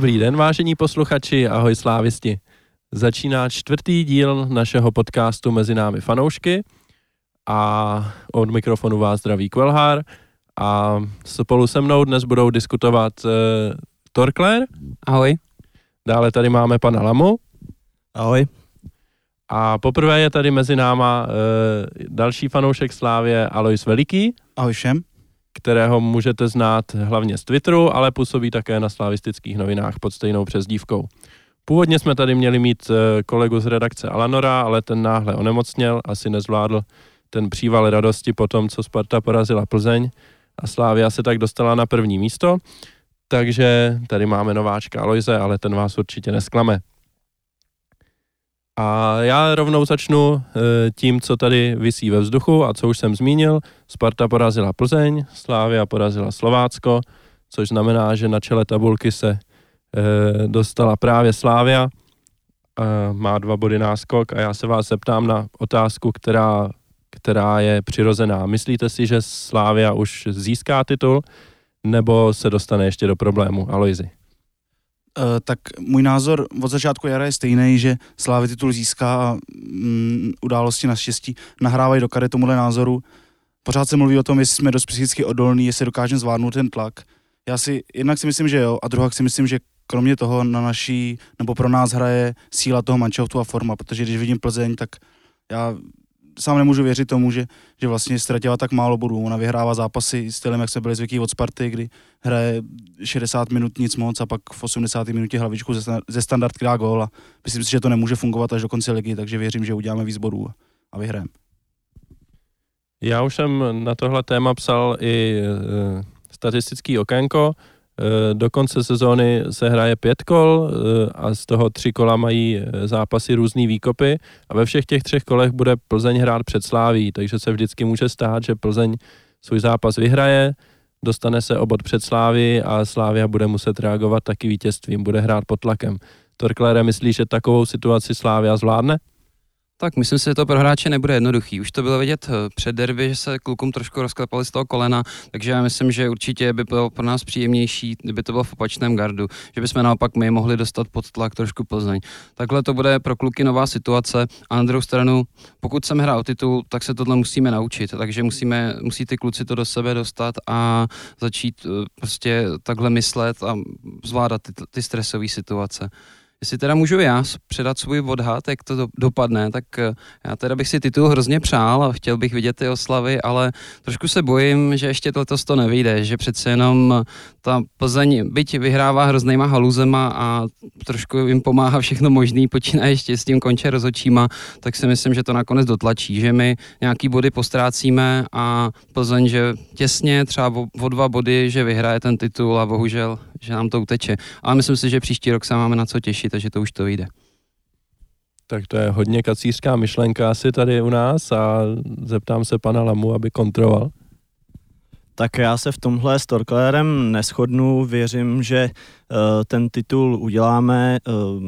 Dobrý den, vážení posluchači, ahoj slávisti. Začíná čtvrtý díl našeho podcastu Mezi námi fanoušky a od mikrofonu vás zdraví Kvelhár a spolu se mnou dnes budou diskutovat uh, Torkler. Ahoj. Dále tady máme pana Lamu. Ahoj. A poprvé je tady mezi náma uh, další fanoušek Slávě Alois Veliký. Ahoj všem kterého můžete znát hlavně z Twitteru, ale působí také na slavistických novinách pod stejnou přezdívkou. Původně jsme tady měli mít eh, kolegu z redakce Alanora, ale ten náhle onemocněl, asi nezvládl ten příval radosti po tom, co Sparta porazila Plzeň a Slávia se tak dostala na první místo. Takže tady máme nováčka Aloise, ale ten vás určitě nesklame. A já rovnou začnu eh, tím, co tady visí ve vzduchu a co už jsem zmínil. Sparta porazila Plzeň, Slávia porazila Slovácko, což znamená, že na čele tabulky se eh, dostala právě Slávia. Má dva body náskok a já se vás zeptám na otázku, která, která je přirozená. Myslíte si, že Slávia už získá titul nebo se dostane ještě do problému? Aloizi. Uh, tak můj názor od začátku jara je stejný, že Slávy titul získá a um, události naštěstí nahrávají do kary tomuhle názoru. Pořád se mluví o tom, jestli jsme dost psychicky odolní, jestli dokážeme zvládnout ten tlak. Já si jednak si myslím, že jo, a druhá si myslím, že kromě toho na naší, nebo pro nás hraje síla toho manšaftu a forma, protože když vidím Plzeň, tak já sám nemůžu věřit tomu, že, že vlastně ztratila tak málo bodů. Ona vyhrává zápasy stylem, jak se byli zvyklí od Sparty, kdy hraje 60 minut nic moc a pak v 80. minutě hlavičku ze, ze standard dá gól a myslím si, že to nemůže fungovat až do konce ligy, takže věřím, že uděláme víc bodů a vyhrajeme. Já už jsem na tohle téma psal i e, statistický okénko. Eh, do konce sezóny se hraje pět kol eh, a z toho tři kola mají eh, zápasy různý výkopy a ve všech těch třech kolech bude Plzeň hrát před Sláví, takže se vždycky může stát, že Plzeň svůj zápas vyhraje, dostane se obod před Slávy a Slávia bude muset reagovat taky vítězstvím, bude hrát pod tlakem. Torklére, myslíš, že takovou situaci Slávia zvládne? Tak myslím si, že to pro hráče nebude jednoduchý. Už to bylo vidět eh, před derby, že se klukům trošku rozklepali z toho kolena, takže já myslím, že určitě by bylo pro nás příjemnější, kdyby to bylo v opačném gardu, že bychom naopak my mohli dostat pod tlak trošku Plzeň. Takhle to bude pro kluky nová situace a na druhou stranu, pokud jsem hrál o titul, tak se tohle musíme naučit, takže musíme, musí ty kluci to do sebe dostat a začít eh, prostě takhle myslet a zvládat ty, ty stresové situace. Jestli teda můžu já předat svůj odhad, jak to dopadne, tak eh, já teda bych si titul hrozně přál a chtěl bych vidět ty oslavy, ale trošku se bojím, že ještě letos to nevyjde, že přece jenom ta Plzeň, byť vyhrává hroznýma haluzema a trošku jim pomáhá všechno možný, počíná ještě s tím konče rozočíma, tak si myslím, že to nakonec dotlačí, že my nějaký body postrácíme a Plzeň, že těsně třeba o dva body, že vyhraje ten titul a bohužel, že nám to uteče. Ale myslím si, že příští rok se máme na co těšit takže to už to vyjde. Tak to je hodně kacířská myšlenka asi tady u nás a zeptám se pana Lamu, aby kontroloval. Tak já se v tomhle s Torklérem neschodnu, věřím, že uh, ten titul uděláme. Uh,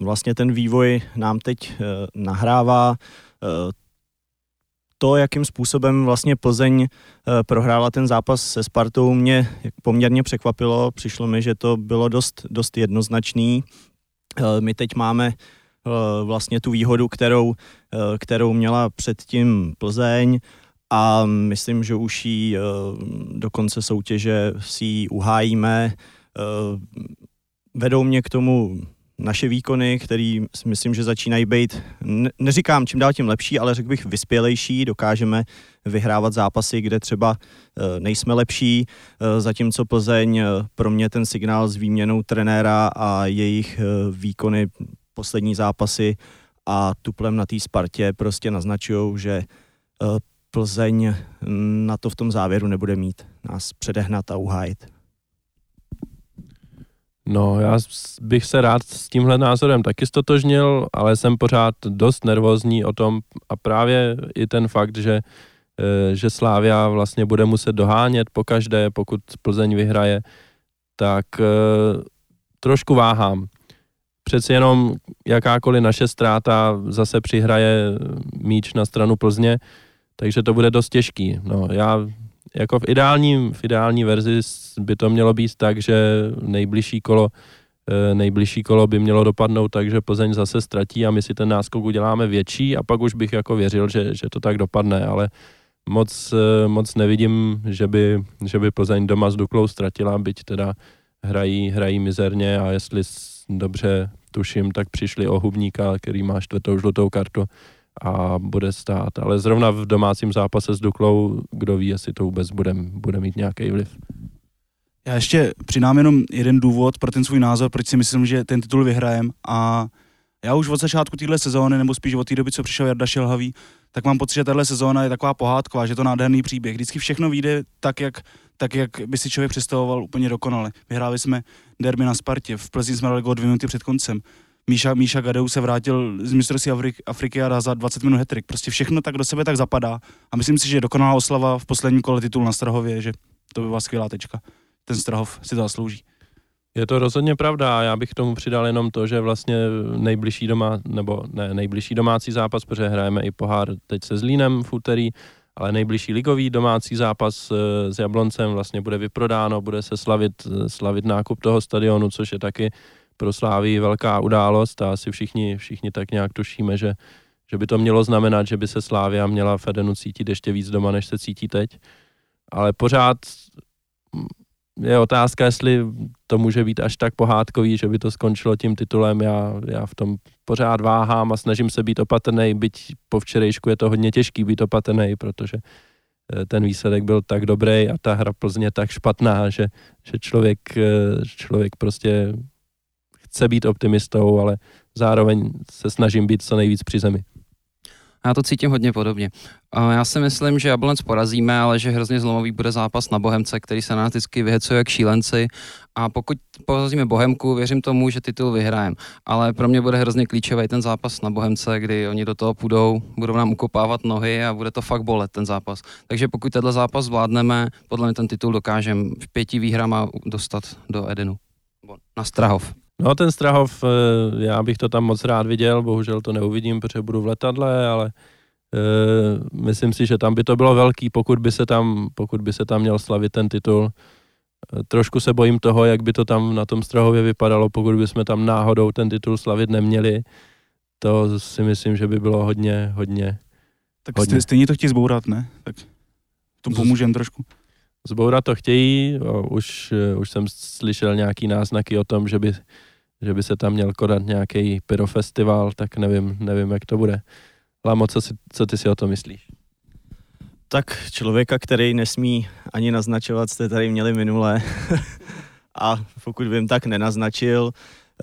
vlastně ten vývoj nám teď uh, nahrává. To, jakým způsobem vlastně Plzeň prohrála ten zápas se Spartou, mě poměrně překvapilo. Přišlo mi, že to bylo dost, dost jednoznačný. Eh, my teď máme eh, vlastně tu výhodu, kterou, eh, kterou měla předtím Plzeň a myslím, že už ji do konce soutěže si ji uhájíme. Vedou mě k tomu naše výkony, který myslím, že začínají být, neříkám čím dál tím lepší, ale řekl bych vyspělejší, dokážeme vyhrávat zápasy, kde třeba nejsme lepší, zatímco Plzeň pro mě ten signál s výměnou trenéra a jejich výkony poslední zápasy a tuplem na té Spartě prostě naznačují, že Plzeň na to v tom závěru nebude mít nás předehnat a uhájit. No, já bych se rád s tímhle názorem taky stotožnil, ale jsem pořád dost nervózní o tom a právě i ten fakt, že, eh, že Slávia vlastně bude muset dohánět po každé, pokud Plzeň vyhraje, tak eh, trošku váhám. Přeci jenom jakákoliv naše ztráta zase přihraje míč na stranu Plzně, takže to bude dost těžký. No, já jako v ideální, v ideální verzi by to mělo být tak, že nejbližší kolo eh, nejbližší kolo by mělo dopadnout tak, že Plzeň zase ztratí a my si ten náskok uděláme větší a pak už bych jako věřil, že, že to tak dopadne, ale moc, eh, moc nevidím, že by, že by Plzeň doma s Duklou ztratila, byť teda hrají, hrají mizerně a jestli dobře tuším, tak přišli o Hubníka, který má čtvrtou žlutou kartu a bude stát. Ale zrovna v domácím zápase s Duklou, kdo ví, jestli to vůbec bude, bude mít nějaký vliv. Já ještě přidám jenom jeden důvod pro ten svůj názor, proč si myslím, že ten titul vyhrajem a já už od začátku téhle sezóny, nebo spíš od té doby, co přišel Jarda Šelhavý, tak mám pocit, že tahle sezóna je taková pohádková, že to nádherný příběh. Vždycky všechno vyjde tak, jak, tak, jak by si člověk představoval úplně dokonale. Vyhráli jsme derby na Spartě, v Plzni jsme dali dvě minuty před koncem. Míša, Míša Gadeu se vrátil z mistrovství Afrik, Afriky a za 20 minut hetrik. Prostě všechno tak do sebe tak zapadá. A myslím si, že dokonalá oslava v posledním kole titul na Strahově, že to by byla skvělá tečka. Ten Strahov si to zaslouží. Je to rozhodně pravda a já bych k tomu přidal jenom to, že vlastně nejbližší doma, nebo ne, nejbližší domácí zápas, protože hrajeme i pohár teď se Zlínem v úterý, ale nejbližší ligový domácí zápas eh, s Jabloncem vlastně bude vyprodáno, bude se slavit, eh, slavit nákup toho stadionu, což je taky pro Slávy velká událost a asi všichni, všichni tak nějak tušíme, že, že by to mělo znamenat, že by se Slávia měla v Edenu cítit ještě víc doma, než se cítí teď. Ale pořád je otázka, jestli to může být až tak pohádkový, že by to skončilo tím titulem. Já, já v tom pořád váhám a snažím se být opatrný, byť po včerejšku je to hodně těžký být opatrný, protože eh, ten výsledek byl tak dobrý a ta hra Plzně tak špatná, že, že člověk, eh, člověk prostě chce být optimistou, ale zároveň se snažím být co nejvíc při zemi. Já to cítím hodně podobně. Já si myslím, že Jablonec porazíme, ale že hrozně zlomový bude zápas na Bohemce, který se nás vždycky vyhecuje jak šílenci. A pokud porazíme Bohemku, věřím tomu, že titul vyhrajem. Ale pro mě bude hrozně klíčový ten zápas na Bohemce, kdy oni do toho půjdou, budou nám ukopávat nohy a bude to fakt bolet ten zápas. Takže pokud tenhle zápas zvládneme, podle mě ten titul dokážeme v pěti výhrama dostat do Edenu. Na Strahov. No ten Strahov, eh, já bych to tam moc rád viděl, bohužel to neuvidím, protože budu v letadle, ale uh, myslím si, že tam by to bylo velký, pokud by se tam, pokud by se tam měl slavit ten titul. Eh, trošku se bojím toho, jak by to tam na tom Strahově vypadalo, pokud by jsme tam náhodou ten titul slavit neměli. To si myslím, že by bylo hodně, hodně. Tak hodně. stejně to chtějí zbourat, ne? Tak to pomůžeme trošku. Zbourat to chtějí, už, už jsem slyšel nějaký náznaky o tom, že by že by se tam měl konat nějaký pyrofestival, tak nevím, nevím, jak to bude. Lamo, co, si, co ty si o to myslíš? Tak člověka, který nesmí ani naznačovat, jste tady měli minule a pokud vím, tak nenaznačil.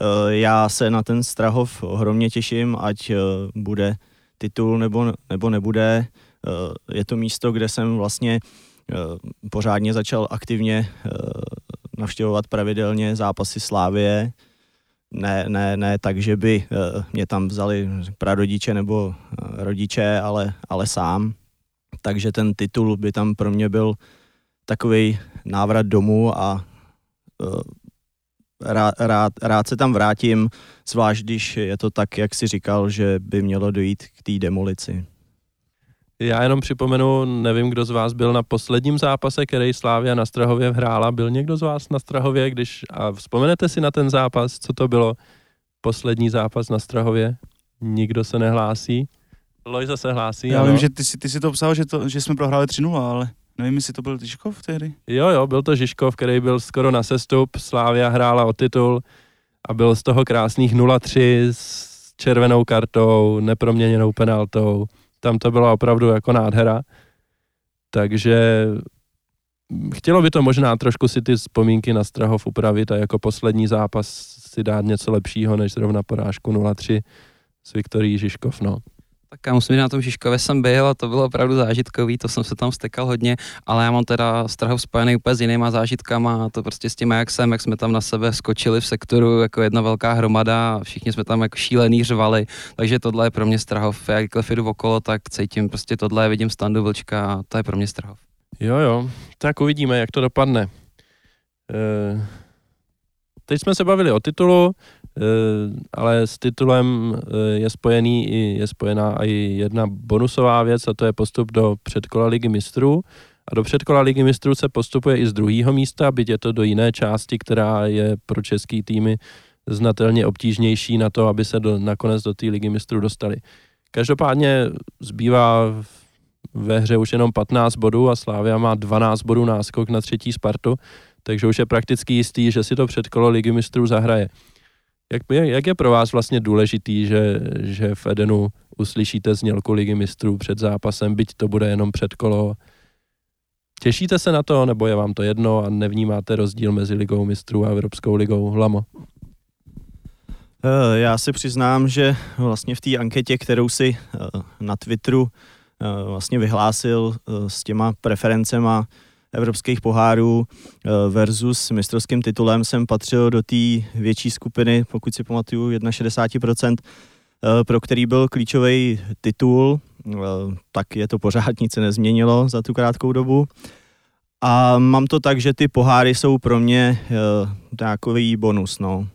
Eh, já se na ten Strahov ohromně těším, ať eh, bude titul nebo, nebo nebude. Eh, je to místo, kde jsem vlastně pořádně začal aktivně navštěvovat pravidelně zápasy Slávie ne, ne, ne tak, že by uh, mě tam vzali prarodiče nebo uh, rodiče, ale, ale sám. Takže ten titul by tam pro mě byl takový návrat domů a rád, rád, rád se tam vrátím, zvlášť když je to tak, jak si říkal, že by mělo dojít k té demolici. Já jenom připomenu, nevím, kdo z vás byl na posledním zápase, který Slávia na Strahově hrála. Byl někdo z vás na Strahově, když a vzpomenete si na ten zápas, co to bylo? Poslední zápas na Strahově? Nikdo se nehlásí. Lojza se hlásí. Já ano. vím, že ty si, ty si to psal, že, to, že jsme prohráli 3-0, ale nevím, jestli to byl Žižkov tehdy. Jo, jo, byl to Žižkov, který byl skoro na sestup. Slávia hrála o titul a byl z toho krásných 0-3 s červenou kartou, neproměněnou penaltou tam to byla opravdu jako nádhera. Takže chtělo by to možná trošku si ty vzpomínky na Strahov upravit a jako poslední zápas si dát něco lepšího, než zrovna porážku 0-3 s Viktorií Žižkov, no. Tak říct, na tom Žižkově jsem byl a to bylo opravdu zážitkový, to jsem se tam stekal hodně, ale já mám teda strahov spojený úplně s jinýma zážitkama a to prostě s tím, jak jsem, jak jsme tam na sebe skočili v sektoru jako jedna velká hromada, všichni jsme tam jako šílený řvali, takže tohle je pro mě strahov. Já když jdu okolo, tak cítím prostě tohle, vidím standu vlčka a to je pro mě strahov. Jo, jo, tak uvidíme, jak to dopadne. E, teď jsme se bavili o titulu, ale s titulem eh, je spojený i, je spojená i jedna bonusová věc a to je postup do předkola ligy mistrů A do předkola ligy mistrů se postupuje i z druhého místa, byť je to do jiné části, která je pro český týmy znatelně obtížnější na to, aby se do, nakonec do té ligy mistrů dostali. Každopádně zbývá ve hře už jenom 15 bodů a Slávia má 12 bodů náskok na třetí Spartu, takže už je prakticky jistý, že si to předkolo ligy mistrů zahraje. Jak, jak je pro vás vlastně důležitý, že, že v Edenu uslyšíte znělku ligy mistrů před zápasem, byť to bude jenom předkolo? Těšíte se na to, nebo je vám to jedno a nevnímáte rozdíl mezi ligou mistrů a Evropskou ligou Lamo? Eh, já si přiznám, že vlastně v té anketě, kterou si eh, na Twitteru eh, vlastně vyhlásil s těma preferencema evropských pohárů versus mistrovským titulem jsem patřil do té větší skupiny, pokud si pamatuju, 61%, pro který byl klíčový titul, tak je to pořád nic se nezměnilo za tu krátkou dobu. A mám to tak, že ty poháry jsou pro mě takový bonus, no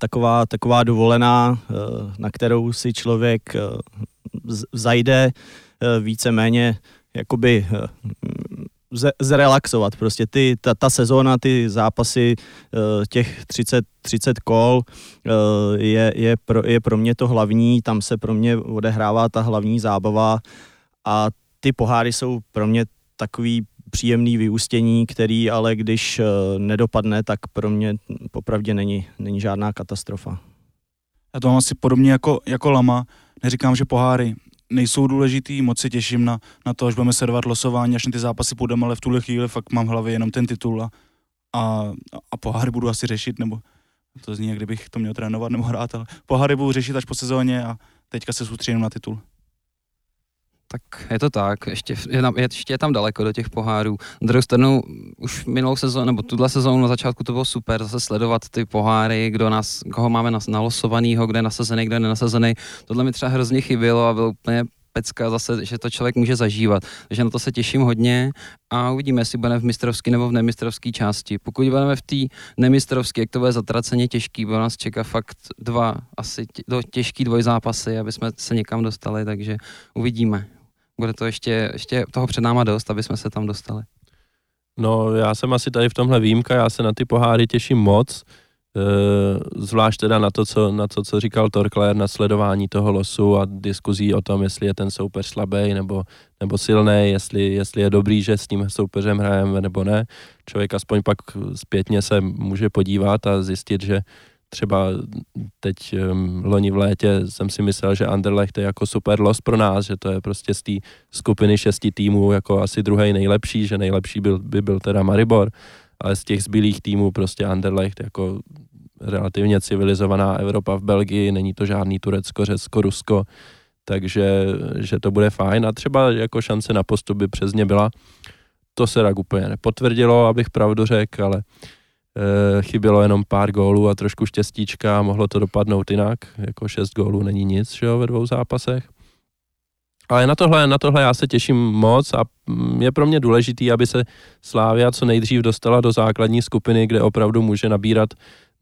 taková, taková dovolená, eh, na kterou si člověk eh, zajde eh, víceméně jakoby zrelaxovat. Prostě ty, ta, ta sezóna, ty zápasy, těch 30, 30 kol je, je, pro, je pro mě to hlavní, tam se pro mě odehrává ta hlavní zábava a ty poháry jsou pro mě takový příjemný vyústění, který ale když eh, nedopadne, tak pro mě popravdě není, není žádná katastrofa. Já to mám asi podobně jako, jako Lama. Neříkám, že poháry nejsou důležitý, moc se těším na, na to, až budeme sledovat losování, až na ty zápasy půjdeme, ale v tuhle chvíli fakt mám v hlavě jenom ten titul a, a, a poháry budu asi řešit, nebo to zní, jak kdybych to měl trénovat nebo hrát, ale poháry budu řešit až po sezóně a teďka se soustředím na titul. Tak je to tak, ještě je, tam, ještě je tam daleko do těch pohárů. Na druhou stranu už minulou sezónu, nebo tuhle sezónu na začátku to bylo super, zase sledovat ty poháry, kdo nás, koho máme nalosovanýho, kde je nasazený, kde je nenasazený. Tohle mi třeba hrozně chybělo a bylo úplně pecka zase, že to člověk může zažívat. Takže na to se těším hodně a uvidíme, jestli budeme v mistrovské nebo v nemistrovské části. Pokud budeme v té nemistrovské, jak to bude zatraceně těžký, bo nás čeká fakt dva asi tě, do těžký dvojzápasy, aby jsme se někam dostali, takže uvidíme bude to ještě, ještě toho před náma dost, aby jsme se tam dostali. No, já jsem asi tady v tomhle výjimka, já se na ty poháry těším moc, e, zvlášť teda na to, co, na to, co říkal Torkler, na sledování toho losu a diskuzí o tom, jestli je ten soupeř slabý nebo, nebo silný, jestli, jestli je dobrý, že s tím soupeřem hrajeme nebo ne. Člověk aspoň pak zpětně se může podívat a zjistit, že třeba teď um, loni v létě jsem si myslel, že Anderlecht je jako super los pro nás, že to je prostě z té skupiny šesti týmů jako asi druhý nejlepší, že nejlepší byl, by byl teda Maribor, ale z těch zbylých týmů prostě Anderlecht jako relativně civilizovaná Evropa v Belgii, není to žádný Turecko, Řecko, Rusko, takže že to bude fajn a třeba jako šance na postup by přes ně byla. To se tak úplně nepotvrdilo, abych pravdu řekl, ale chybělo jenom pár gólů a trošku štěstíčka mohlo to dopadnout jinak. Jako šest gólů není nic, že jo, ve dvou zápasech. Ale na tohle, na tohle já se těším moc a mm, je pro mě důležitý, aby se Slávia co nejdřív dostala do základní skupiny, kde opravdu může nabírat,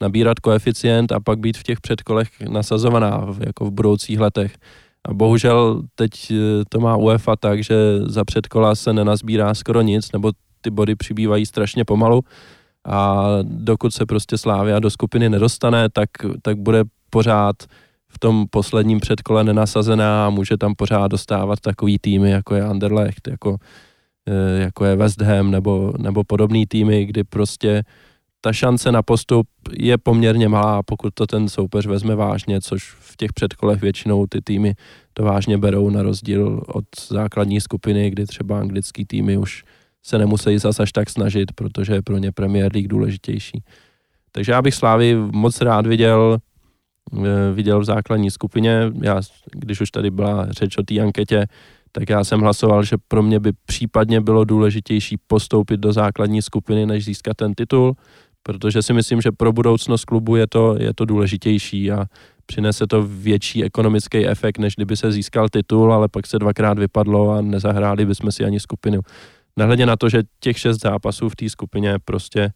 nabírat koeficient a pak být v těch předkolech nasazovaná jako v budoucích letech. A bohužel teď eh, to má UEFA tak, že za předkola se nenazbírá skoro nic, nebo ty body přibývají strašně pomalu a dokud se prostě Slávia do skupiny nedostane, tak, tak bude pořád v tom posledním předkole nenasazená a může tam pořád dostávat takový týmy, jako je Anderlecht, jako, eh, jako je West Ham nebo, nebo podobný týmy, kdy prostě ta šance na postup je poměrně malá, pokud to ten soupeř vezme vážně, což v těch předkolech většinou ty týmy to vážně berou na rozdíl od základní skupiny, kdy třeba anglický týmy už se nemusí zase až tak snažit, protože je pro ně Premier League důležitější. Takže já bych Slávy moc rád viděl, eh, viděl v základní skupině. Já, když už tady byla řeč o té anketě, tak já jsem hlasoval, že pro mě by případně bylo důležitější postoupit do základní skupiny, než získat ten titul, protože si myslím, že pro budoucnost klubu je to, je to důležitější a přinese to větší ekonomický efekt, než kdyby se získal titul, ale pak se dvakrát vypadlo a nezahráli bychom si ani skupinu. Nehledě na to, že těch šest zápasů v té skupině prostě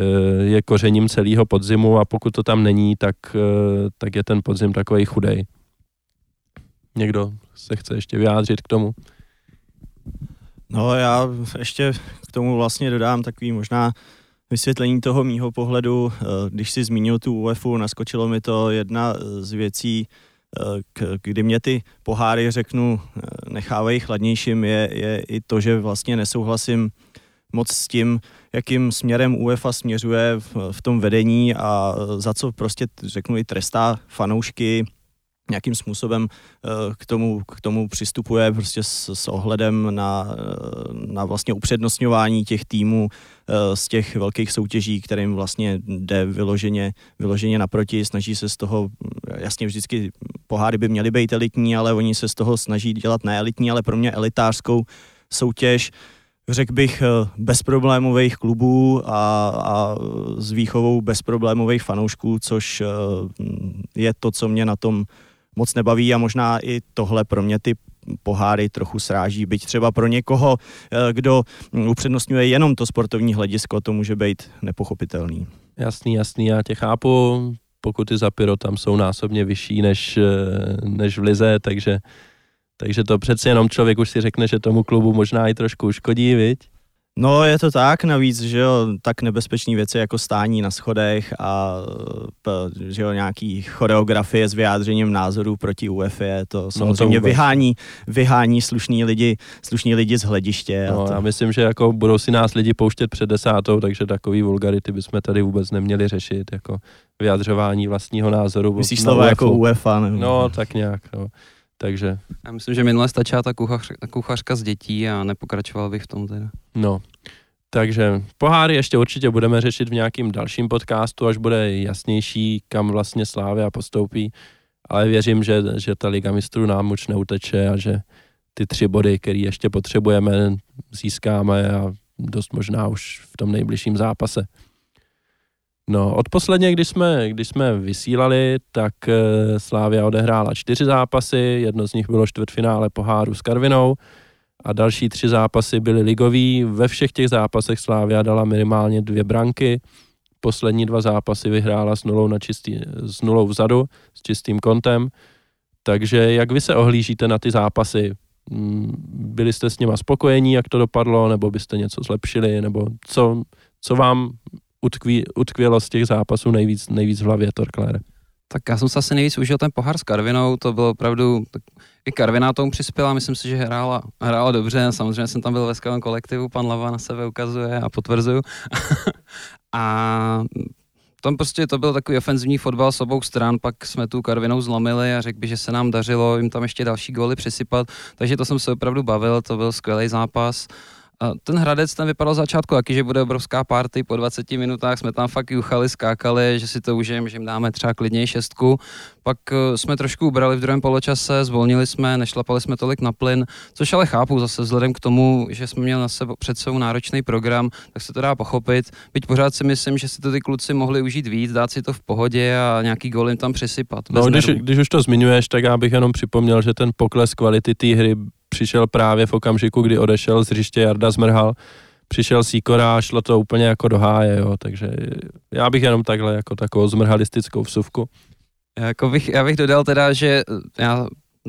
eh, je kořením celého podzimu a pokud to tam není, tak, eh, tak je ten podzim takový chudej. Někdo se chce ještě vyjádřit k tomu? No já ještě k tomu vlastně dodám takový možná vysvětlení toho mýho pohledu. Eh, když si zmínil tu UEFu, naskočilo mi to jedna z věcí, eh, kdy mě ty poháry, řeknu, eh, nechávají chladnějším, je, je i to, že vlastně nesouhlasím moc s tím, jakým směrem UEFA směřuje v, v tom vedení a za co prostě, řeknu, i trestá fanoušky, nějakým způsobem eh, k tomu, k tomu přistupuje prostě s, s ohledem na, eh, na vlastně upřednostňování těch týmů eh, z těch velkých soutěží, kterým vlastně jde vyloženě, vyloženě naproti, snaží se z toho, jasně vždycky poháry by měly být elitní, ale oni se z toho snaží dělat neelitní, ale pro mě elitářskou soutěž, řekl bych, bezproblémových klubů a, a s výchovou bezproblémových fanoušků, což je to, co mě na tom moc nebaví a možná i tohle pro mě ty poháry trochu sráží, byť třeba pro někoho, eh, kdo upřednostňuje jenom to sportovní hledisko, to může být nepochopitelný. Jasný, jasný, já tě chápu, pokuty za pyro tam jsou násobně vyšší než, eh, než v Lize, takže, takže to přeci jenom člověk už si řekne, že tomu klubu možná i trošku uškodí, viď? No je to tak, navíc, že jo, tak nebezpečné věci jako stání na schodech a že jo, nějaký choreografie s vyjádřením názorů proti UEFA, to samozřejmě no to vyhání, vyhání slušní lidi, slušní lidi z hlediště. No, a to... já myslím, že jako budou si nás lidi pouštět před desátou, takže takový vulgarity bychom tady vůbec neměli řešit, jako vyjadřování vlastního názoru. Myslíš slova jako UEFA? Nebo... No, tak nějak, no. Takže... Já myslím, že minule stačila ta, kuchař, ta kuchařka z dětí a nepokračoval bych v tom teda. No, takže poháry ještě určitě budeme řešit v nějakým dalším podcastu, až bude jasnější, kam vlastně Slávia postoupí, ale věřím, že, že ta Liga mistrů nám už neuteče a že ty tři body, které ještě potřebujeme, získáme a dost možná už v tom nejbližším zápase. No, posledně, když jsme, když jsme vysílali, tak eh, Slávia odehrála čtyři zápasy, jedno z nich bylo čtvrtfinále poháru s Karvinou a další tři zápasy byly ligový. Ve všech těch zápasech Slávia dala minimálně dvě branky. Poslední dva zápasy vyhrála s nulou, na čistý, s nulou vzadu, s čistým kontem. Takže jak vy se ohlížíte na ty zápasy? Mm, byli jste s nima spokojení, jak to dopadlo, nebo byste něco zlepšili, nebo co, co vám utkví, utkvělo z těch zápasů nejvíc, nejvíc v hlavě Torklére? Tak já jsem se asi nejvíc užil ten pohár s Karvinou, to bylo opravdu, tak i Karviná tomu přispěla, myslím si, že hrála, hrála dobře, samozřejmě jsem tam byl ve skvělém kolektivu, pan Lava na sebe ukazuje a potvrzuju. a tam prostě to byl takový ofenzivní fotbal s obou stran, pak jsme tu Karvinou zlomili a řekl bych, že se nám dařilo jim tam ještě další góly přisypat, takže to jsem se opravdu bavil, to byl skvělý zápas. A ten Hradec ten vypadal začátku taky, že bude obrovská party, po 20 minutách jsme tam fakt juchali, skákali, že si to užijeme, že jim dáme třeba klidněji šestku. Pak uh, jsme trošku ubrali v druhém poločase, zvolnili jsme, nešlapali jsme tolik na plyn, což ale chápu zase vzhledem k tomu, že jsme měli na sebe, před sebou náročný program, tak se to dá pochopit. Byť pořád si myslím, že si to ty kluci mohli užít víc, dát si to v pohodě a nějaký gol jim tam přisypat. No, když, když už to zmiňuješ, tak já bych jenom připomněl, že ten pokles kvality té hry přišel právě v okamžiku, kdy odešel z hřiště Jarda Zmrhal, přišel Sikora a šlo to úplně jako do háje, jo, takže já bych jenom takhle jako takovou zmrhalistickou vsuvku. Jako bych, já bych dodal teda, že já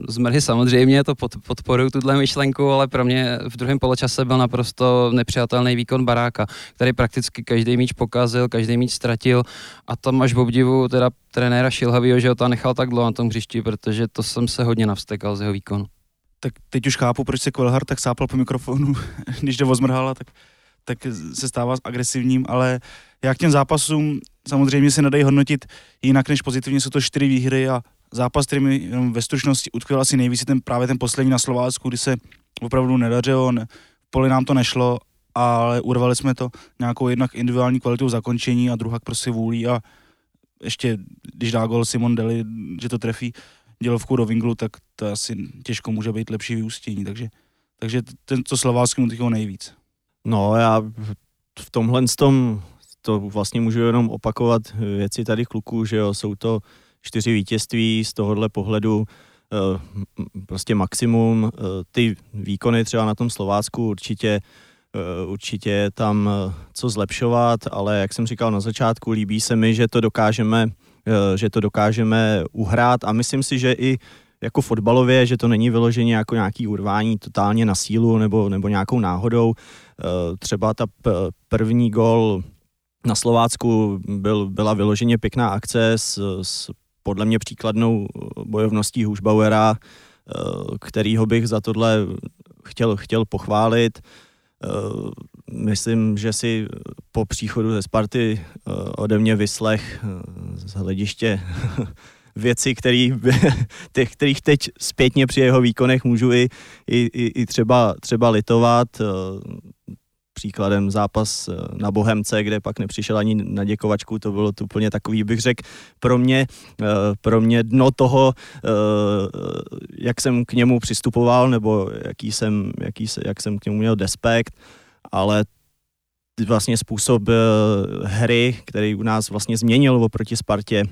Zmrhy samozřejmě to pod, podporuju, tuhle myšlenku, ale pro mě v druhém poločase byl naprosto nepřijatelný výkon Baráka, který prakticky každý míč pokazil, každý míč ztratil a tam až v obdivu teda trenéra Šilhavýho, že ho tam nechal tak dlouho na tom hřišti, protože to jsem se hodně navstekal z jeho výkonu tak teď už chápu, proč se Kvelhar tak sápal po mikrofonu, když jde ozmrhala, tak, tak se stává agresivním, ale jak těm zápasům samozřejmě se nedají hodnotit jinak než pozitivně, jsou to čtyři výhry a zápas, který mi jenom ve stručnosti utkvěl asi nejvíc, ten, právě ten poslední na Slovácku, kdy se opravdu nedařilo, ne, v poli nám to nešlo, ale urvali jsme to nějakou jednak individuální kvalitou zakončení a druhá prostě vůlí a ještě, když dá gol Simon Deli, že to trefí, dělovku do Vinglu, tak to asi těžko může být lepší vyústění, takže, takže ten, co Slováckému tycho nejvíc. No já v tomhle tom to vlastně můžu jenom opakovat věci tady kluků, že jo, jsou to čtyři vítězství z tohohle pohledu eh, prostě maximum. Eh, ty výkony třeba na tom Slovácku určitě eh, určitě tam co zlepšovat, ale jak jsem říkal na začátku, líbí se mi, že to dokážeme že to dokážeme uhrát a myslím si, že i jako fotbalově, že to není vyloženě jako nějaký urvání totálně na sílu nebo, nebo nějakou náhodou. Třeba ta první gol na Slovácku byl, byla vyloženě pěkná akce s, s podle mě příkladnou bojovností Hušbauera, kterýho bych za tohle chtěl, chtěl pochválit. Myslím, že si po příchodu ze Sparty ode mě vyslech z hlediště věci, který, těch, kterých teď zpětně při jeho výkonech můžu i, i, i třeba, třeba litovat. Eh, příkladem zápas eh, na Bohemce, kde pak nepřišel ani na děkovačku, to bylo to úplně takový, bych řekl, pro mě, eh, pro mě dno toho, jak jsem k němu přistupoval, nebo jaký jsem, jaký, jak jsem k němu měl despekt, ale vlastně způsob hry, který u nás vlastně změnil oproti Spartě,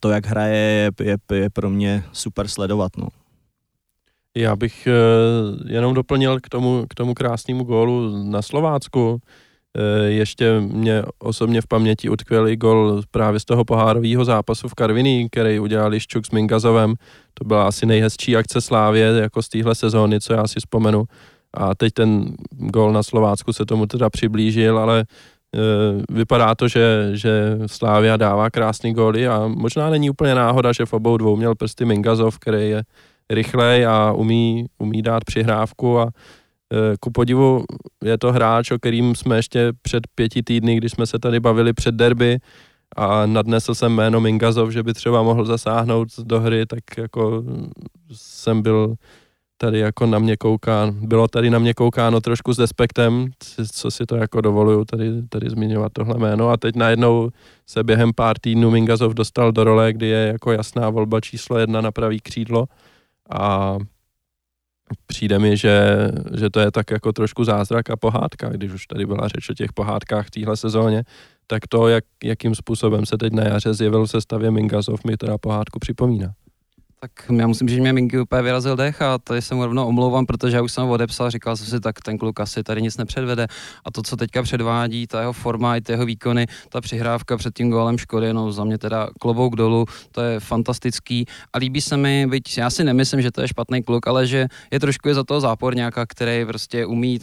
to, jak hraje, je, je, je pro mě super sledovat. No. Já bych uh, jenom doplnil k tomu, k tomu krásnému gólu na Slovácku. Uh, ještě mě osobně v paměti utkvěl i gol právě z toho pohárového zápasu v Karviní, který udělal Ščuk s Mingazovem. To byla asi nejhezčí akce Slávě jako z téhle sezóny, co já si vzpomenu. A teď ten gol na Slovácku se tomu teda přiblížil, ale Eh, vypadá to, že, že Slávia dává krásný góly a možná není úplně náhoda, že v obou dvou měl prsty Mingazov, který je rychlej a umí, umí dát přihrávku a eh, ku podivu je to hráč, o kterým jsme ještě před pěti týdny, když jsme se tady bavili před derby a nadnesl jsem jméno Mingazov, že by třeba mohl zasáhnout do hry, tak jako jsem byl tady jako na mě kouká, bylo tady na mě koukáno trošku s despektem, co si to jako dovoluju tady, tady zmiňovat tohle jméno. A teď najednou se během pár týdnů Mingazov dostal do role, kdy je jako jasná volba číslo jedna na pravý křídlo a přijde mi, že, že to je tak jako trošku zázrak a pohádka, když už tady byla řeč o těch pohádkách v téhle sezóně, tak to, jak, jakým způsobem se teď na jaře zjevil se stavě Mingazov, mi teda pohádku připomíná. Tak já musím říct, že mě Minky úplně vyrazil dech a tady se mu rovnou omlouvám, protože já už jsem odepsal, říkal jsem si, tak ten kluk asi tady nic nepředvede. A to, co teďka předvádí, ta jeho forma i ty jeho výkony, ta přihrávka před tím gólem Škody, no za mě teda klobouk dolů, to je fantastický. A líbí se mi, byť já si nemyslím, že to je špatný kluk, ale že je trošku je za toho záporňáka, který prostě umí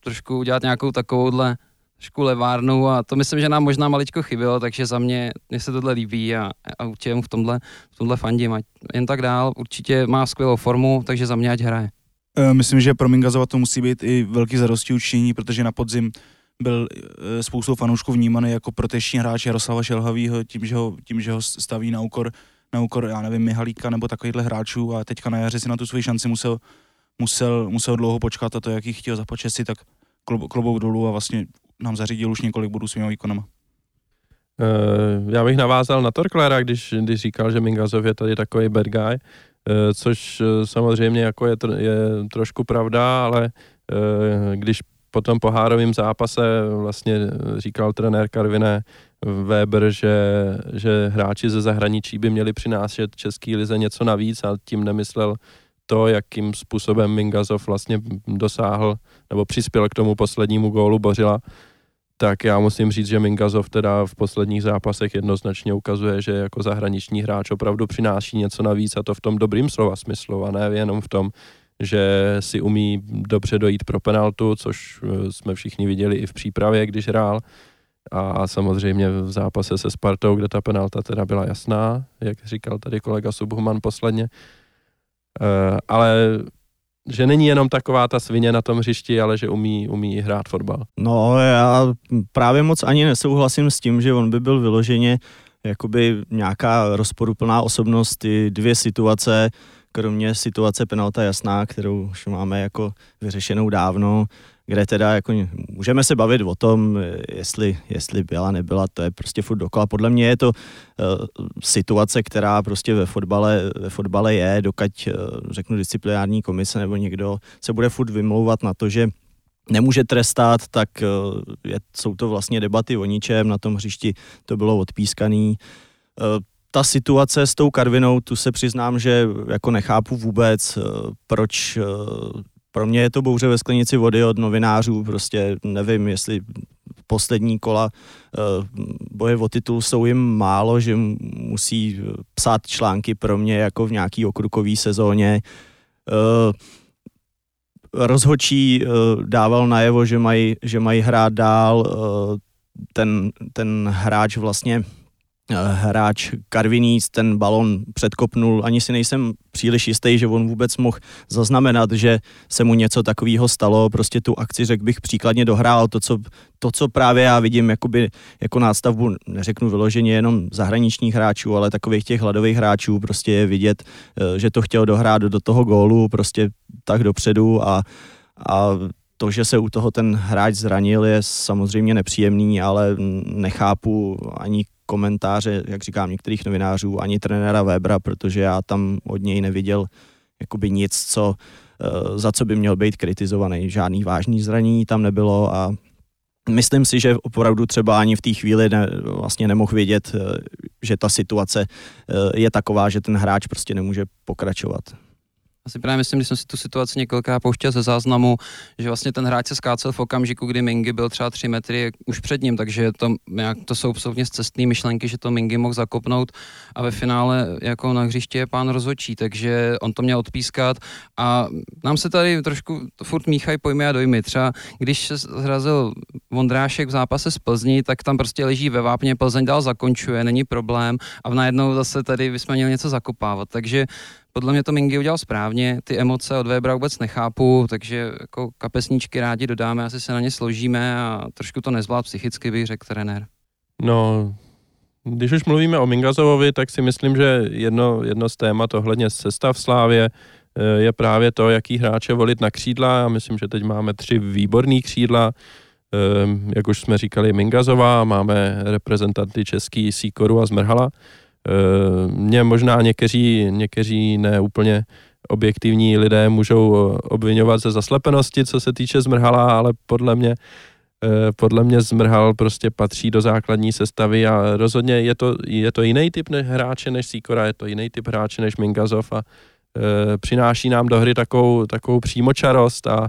trošku udělat nějakou takovouhle trošku levárnu a to myslím, že nám možná maličko chybělo, takže za mě, mě se tohle líbí a, a určitě mu v tomhle, v tomhle fandím. Ať jen tak dál, určitě má skvělou formu, takže za mě ať hraje. E, myslím, že pro Mingazova to musí být i velký zadosti učinění, protože na podzim byl e, spoustu fanoušků vnímaný jako proteční hráč Jaroslava Šelhavýho tím, že ho, tím, že ho staví na úkor, na úkor, já nevím, Mihalíka nebo takovýchhle hráčů a teďka na jaře si na tu svoji šanci musel, musel, musel dlouho počkat a to, jak chtěl započet si, tak klobouk dolů a vlastně nám zařídil už několik bodů svýma výkonama. Uh, já bych navázal na Torklera, když, když říkal, že Mingazov je tady takový bad guy, uh, což uh, samozřejmě jako je, je trošku pravda, ale když po tom pohárovém zápase vlastně říkal trenér Karviné Weber, že, že hráči ze zahraničí by měli přinášet český lize něco navíc a tím nemyslel to, jakým způsobem Mingazov vlastně dosáhl nebo přispěl k tomu poslednímu gólu Bořila, tak já musím říct, že Mingazov teda v posledních zápasech jednoznačně ukazuje, že jako zahraniční hráč opravdu přináší něco navíc a to v tom dobrým slova smyslu a ne jenom v tom, že si umí dobře dojít pro penaltu, což eh, jsme všichni viděli i v přípravě, když hrál. A samozřejmě v zápase se Spartou, kde ta penalta teda byla jasná, jak říkal tady kolega Subhuman posledně. Eh, ale že není jenom taková ta svině na tom hřišti, ale že umí, umí hrát fotbal. No já právě moc ani nesouhlasím s tím, že on by byl vyloženě jakoby nějaká rozporuplná osobnost, ty dvě situace, kromě situace penalta jasná, kterou už máme jako vyřešenou dávno, kde teda jako můžeme se bavit o tom, jestli, jestli byla, nebyla, to je prostě furt dokola. Podle mě je to uh, situace, která prostě ve fotbale, ve fotbale je, dokud uh, řeknu disciplinární komise nebo někdo se bude furt vymlouvat na to, že nemůže trestat, tak uh, je, jsou to vlastně debaty o ničem, na tom hřišti to bylo odpískaný. Uh, ta situace s tou Karvinou, tu se přiznám, že jako nechápu vůbec, proč pro mě je to bouře ve sklenici vody od novinářů, prostě nevím, jestli poslední kola boje o titul jsou jim málo, že musí psát články pro mě jako v nějaký okrukový sezóně. Rozhočí dával najevo, že mají že maj hrát dál, ten, ten hráč vlastně Eh, hráč Karviníc ten balon předkopnul, ani si nejsem příliš jistý, že on vůbec mohl zaznamenat, že se mu něco takového stalo, prostě tu akci, řekl bych, příkladně dohrál, to, co, to, co právě já vidím jakoby, jako nástavbu, neřeknu vyloženě jenom zahraničních hráčů, ale takových těch hladových hráčů, prostě je vidět, eh, že to chtěl dohrát do toho gólu, prostě tak dopředu. A, a to, že se u toho ten hráč zranil, je samozřejmě nepříjemný, ale nechápu ani komentáře, jak říkám, některých novinářů, ani trenéra Webra, protože já tam od něj neviděl jakoby nic, co, eh, za co by měl být kritizovaný. Žádný vážný zranění tam nebylo a myslím si, že opravdu třeba ani v té chvíli ne, vlastně nemohl vědět, eh, že ta situace eh, je taková, že ten hráč prostě nemůže pokračovat. Asi právě myslím, když jsem si tu situaci několikrát pouštěl ze záznamu, že vlastně ten hráč se skácel v okamžiku, kdy Mingy byl třeba 3 metry už před ním, takže to, jak, to jsou absolutně cestné myšlenky, že to Mingy mohl zakopnout a ve finále jako na hřiště je pán rozhodčí, takže on to měl odpískat a nám se tady trošku furt míchají pojmy a dojmy. Třeba když se zrazil Vondrášek v zápase s Plzní, tak tam prostě leží ve vápně, Plzeň dál zakončuje, není problém a najednou zase tady bychom měli něco zakopávat, takže podle mě to Mingy udělal správně, ty emoce od Webera vůbec nechápu, takže jako kapesníčky rádi dodáme, asi se na ně složíme a trošku to nezvlád psychicky, bych řekl trenér. No, když už mluvíme o Mingazovovi, tak si myslím, že jedno, jedno z témat ohledně sestav Slávě eh, je právě to, jaký hráče volit na křídla. Já myslím, že teď máme tři výborný křídla, eh, jak už jsme říkali Mingazová, máme reprezentanty český Sýkoru a Zmrhala. Eh, mě možná někteří, někteří neúplně objektivní lidé můžou obvinovat ze zaslepenosti, co se týče Zmrhala, ale podle mě eh, podle mě Zmrhal prostě patří do základní sestavy a rozhodně je to, je to jiný typ hráče než Sikora, je to jiný typ hráče než Mingazov a přináší nám do hry takovou, takovou přímočarost a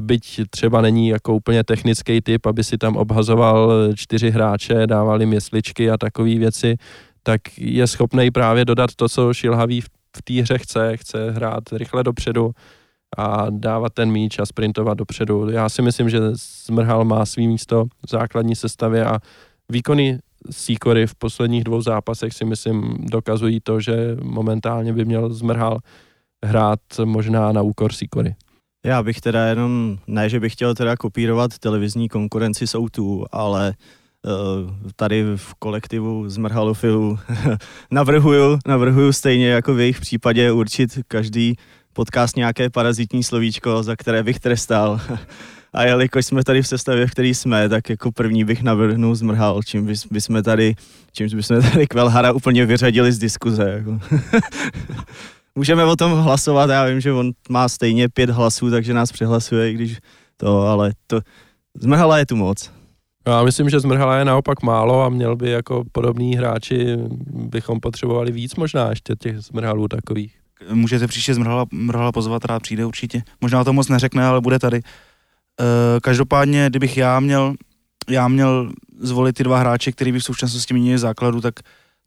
byť třeba není jako úplně technický typ, aby si tam obhazoval čtyři hráče, dávali jim jesličky a takové věci, tak je schopný právě dodat to, co Šilhavý v, té hře chce. Chce hrát rychle dopředu a dávat ten míč a sprintovat dopředu. Já si myslím, že Zmrhal má svý místo v základní sestavě a výkony Sýkory v posledních dvou zápasech si myslím dokazují to, že momentálně by měl Zmrhal hrát možná na úkor Sýkory. Já bych teda jenom, ne, že bych chtěl teda kopírovat televizní konkurenci Soutu, ale tady v kolektivu z Merhalofilu navrhuju, navrhuju stejně jako v jejich případě určit každý podcast nějaké parazitní slovíčko, za které bych trestal. A jelikož jsme tady v sestavě, v který jsme, tak jako první bych navrhnul zmrhal, čím bys, bychom tady, čím bychom tady Kvelhara úplně vyřadili z diskuze. Jako. Můžeme o tom hlasovat, já vím, že on má stejně pět hlasů, takže nás přihlasuje, když to, ale to, zmrhala je tu moc. Já myslím, že zmrhala je naopak málo a měl by jako podobní hráči, bychom potřebovali víc možná ještě těch zmrhalů takových. Můžete příště zmrhala, zmrhala pozvat, rád přijde určitě. Možná to moc neřekne, ale bude tady. E, každopádně, kdybych já měl, já měl zvolit ty dva hráče, který by v současnosti měnili základu, tak,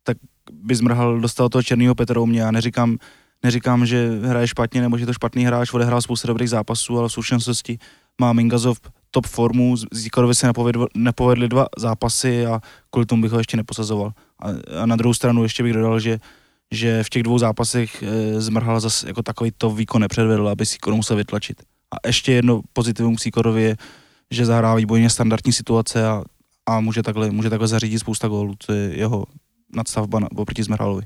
tak by zmrhal dostal toho černého Petra u mě. Já neříkám, neříkám, že hraje špatně nebo že to špatný hráč, odehrál spoustu dobrých zápasů, ale v současnosti má Mingazov top formu, Zíkorovi se nepovedli dva zápasy a kvůli tomu bych ho ještě neposazoval. A, a na druhou stranu ještě bych dodal, že že v těch dvou zápasech e, zmrhal zase jako takový to výkon nepředvedl, aby Sikor musel vytlačit. A ještě jedno pozitivum k Sikorovi je, že zahrává výborně standardní situace a, a může, takhle, může takhle zařídit spousta gólů, to je jeho nadstavba na, oproti Zmrhalovi.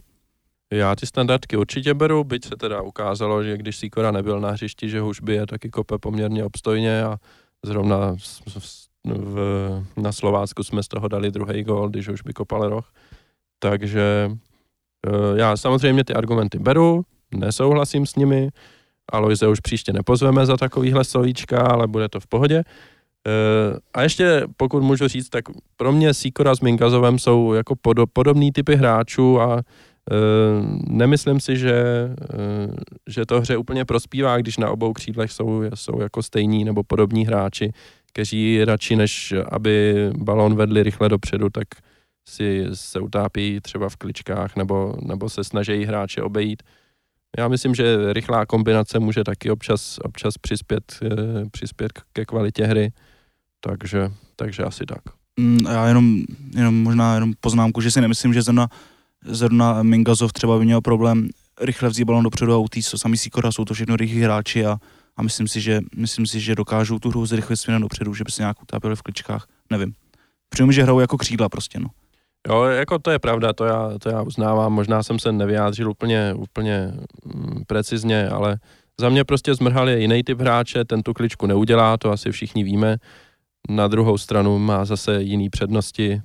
Já ty standardky určitě beru, byť se teda ukázalo, že když Sikora nebyl na hřišti, že už by je taky kope poměrně obstojně a Zrovna v, na Slovácku jsme z toho dali druhý gol, když už by kopal roh. Takže eh, já samozřejmě ty argumenty beru, nesouhlasím s nimi, Aloise už příště nepozveme za takovýhle slovíčka, ale bude to v pohodě. Eh, a ještě, pokud můžu říct, tak pro mě Sikora s Minkazovem jsou jako podobný typy hráčů a nemyslím si, že, eh, že to hře úplně prospívá, když na obou křídlech jsou, jsou jako stejní nebo podobní hráči, kteří radši než aby balón vedli rychle dopředu, tak si se utápí třeba v kličkách nebo, nebo se snaží hráče obejít. Já myslím, že rychlá kombinace může taky občas, občas přispět, eh, přispět ke kvalitě hry, takže, takže asi tak. Mm, já jenom, jenom možná jenom poznámku, že si nemyslím, že zrovna, zrovna Mingazov třeba by měl problém rychle vzít balon dopředu a utíct, to samý Sikora, jsou to všechno rychlí hráči a, a myslím, si, že, myslím si, že dokážou tu hru zrychlit směrem dopředu, že by se nějak utápili v kličkách, nevím. Přijím, že hrajou jako křídla prostě, no. Jo, jako to je pravda, to já, to já uznávám, možná jsem se nevyjádřil úplně, úplně mm, precizně, ale za mě prostě Zmrhal je jiný typ hráče, ten tu kličku neudělá, to asi všichni víme. Na druhou stranu má zase jiný přednosti.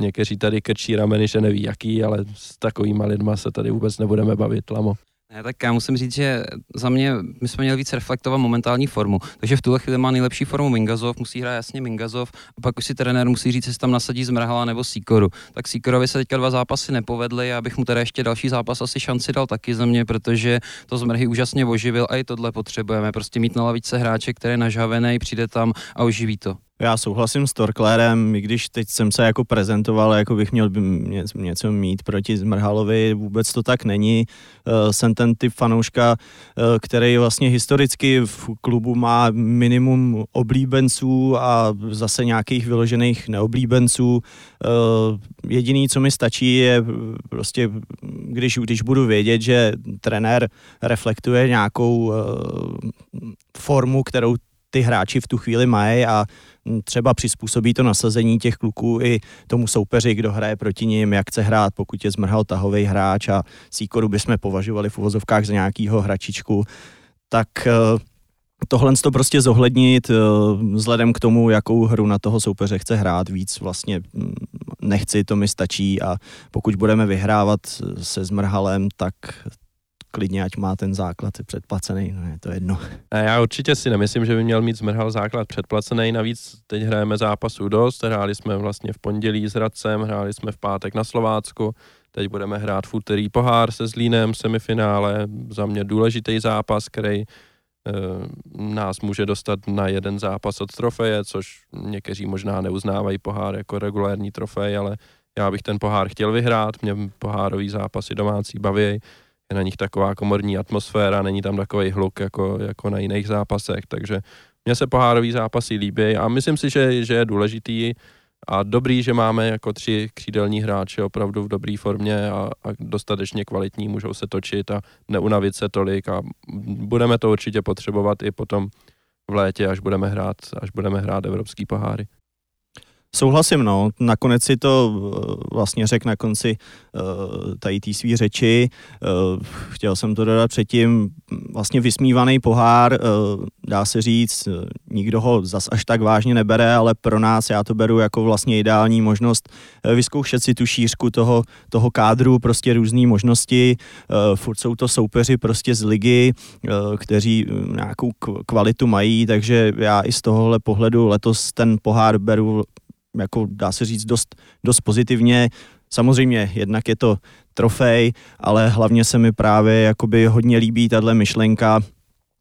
Někteří tady krčí rameny, že neví jaký, ale s takovýma lidma se tady vůbec nebudeme bavit, Lamo. Ne, tak já musím říct, že za mě my jsme měli víc reflektovat momentální formu. Takže v tuhle chvíli má nejlepší formu Mingazov, musí hrát jasně Mingazov, a pak už si trenér musí říct, jestli tam nasadí Zmrhala nebo Sikoru. Tak Sikorovi se teďka dva zápasy nepovedly, já bych mu teda ještě další zápas asi šanci dal taky za mě, protože to Zmrhy úžasně oživil a i tohle potřebujeme. Prostě mít na lavice hráče, který je nažavený, přijde tam a oživí to. Já souhlasím s Torklérem, i když teď jsem se jako prezentoval, jako bych měl něco mít proti Zmrhalovi, vůbec to tak není. Eh, jsem ten typ fanouška, eh, který vlastně historicky v klubu má minimum oblíbenců a zase nějakých vyložených neoblíbenců. Eh, jediný, co mi stačí, je prostě, když, když budu vědět, že trenér reflektuje nějakou formu, kterou ty hráči v tu chvíli mají a třeba přizpůsobí to nasazení těch kluků i tomu soupeři, kdo hraje proti ním, jak chce hrát, pokud je zmrhal tahový hráč a Sýkoru bychom považovali v uvozovkách za nějakýho hračičku, tak eh, tohle to prostě zohlednit eh, vzhledem k tomu, jakou hru na toho soupeře chce hrát, víc vlastně nechci, to mi stačí a pokud budeme vyhrávat se zmrhalem, tak klidně, ať má ten základ předplacený, no je to jedno. A já určitě si nemyslím, že by měl mít zmrhal základ předplacený, navíc teď hrajeme zápasů dost, hráli jsme vlastně v pondělí s Hradcem, hráli jsme v pátek na Slovácku, teď budeme hrát v úterý pohár se Zlínem, semifinále, za mě důležitý zápas, který e, nás může dostat na jeden zápas od trofeje, což někteří možná neuznávají pohár jako regulární trofej, ale já bych ten pohár chtěl vyhrát, mě pohárový zápasy domácí baví, je na nich taková komorní atmosféra, není tam takový hluk jako, jako na jiných zápasech, takže mně se pohárový zápasy líbí a myslím si, že, že je důležitý a dobrý, že máme jako tři křídelní hráče opravdu v dobré formě a, a dostatečně kvalitní, můžou se točit a neunavit se tolik a budeme to určitě potřebovat i potom v létě, až budeme hrát, až budeme hrát evropský poháry. Souhlasím, no. Nakonec si to eh, vlastně řekl na konci uh, tady té svý řeči. Uh, chtěl jsem to dodat předtím. Vlastně vysmívaný pohár, dá se říct, nikdo ho zas až tak vážně nebere, ale pro nás já to beru jako vlastně ideální možnost vyzkoušet si tu šířku toho, toho kádru, prostě různé možnosti. Furt jsou to soupeři prostě z ligy, kteří nějakou kvalitu mají, takže já i z tohohle pohledu letos ten pohár beru jako dá se říct dost, dost pozitivně. Samozřejmě, jednak je to trofej, ale hlavně se mi právě jakoby hodně líbí tahle myšlenka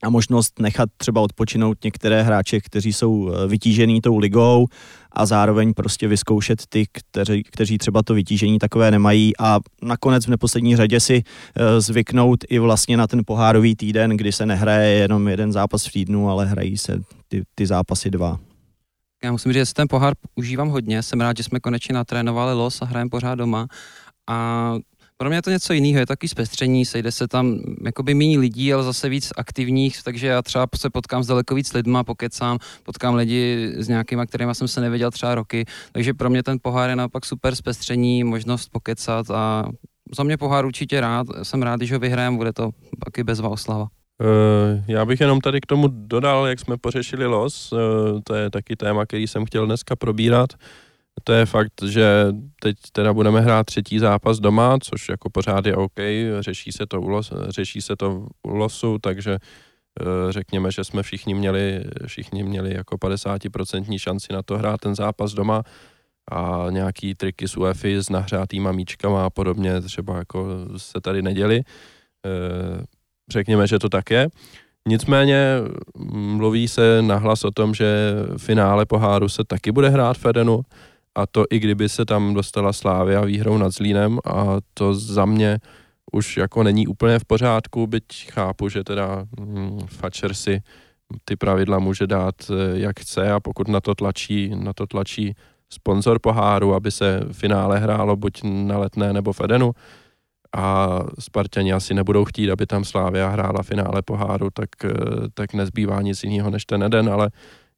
a možnost nechat třeba odpočinout některé hráče, kteří jsou eh, vytížený tou ligou a zároveň prostě vyzkoušet ty, kteří, kteří třeba to vytížení takové nemají a nakonec v neposlední řadě si eh, zvyknout i vlastně na ten pohárový týden, kdy se nehraje jenom jeden zápas v týdnu, ale hrají se ty, ty zápasy dva. Já musím říct, že ten pohár užívám hodně. Jsem rád, že jsme konečně natrénovali los a hrajeme pořád doma. A pro mě je to něco jiného, je takový zpestření, sejde se tam jakoby méně lidí, ale zase víc aktivních, takže já třeba se potkám s daleko víc lidma, pokecám, potkám lidi s nějakýma, kterými jsem se nevěděl třeba roky, takže pro mě ten pohár je naopak super zpestření, možnost pokecat a za mě pohár určitě rád, jsem rád, když ho vyhrajeme, bude to taky bezva oslava. Eh, já bych jenom tady k tomu dodal, jak jsme pořešili los, eh, to je taky téma, který jsem chtěl dneska probírat. To je fakt, že teď teda budeme hrát třetí zápas doma, což jako pořád je OK, řeší se to u, los, řeší se to u losu, takže eh, řekněme, že jsme všichni měli, všichni měli jako 50% šanci na to hrát ten zápas doma a nějaký triky z UEFI s nahřátýma míčkama a podobně třeba jako se tady neděli řekněme, že to tak je. Nicméně mluví se nahlas o tom, že finále poháru se taky bude hrát v Edenu a to i kdyby se tam dostala Slávia výhrou nad Zlínem a to za mě už jako není úplně v pořádku, byť chápu, že teda hm, Fatcher si ty pravidla může dát eh, jak chce a pokud na to tlačí, na to tlačí sponzor poháru, aby se finále hrálo buď na letné nebo v Edenu a Spartani asi nebudou chtít, aby tam Slávia hrála finále poháru, tak, eh, tak nezbývá nic jiného než ten Eden, ale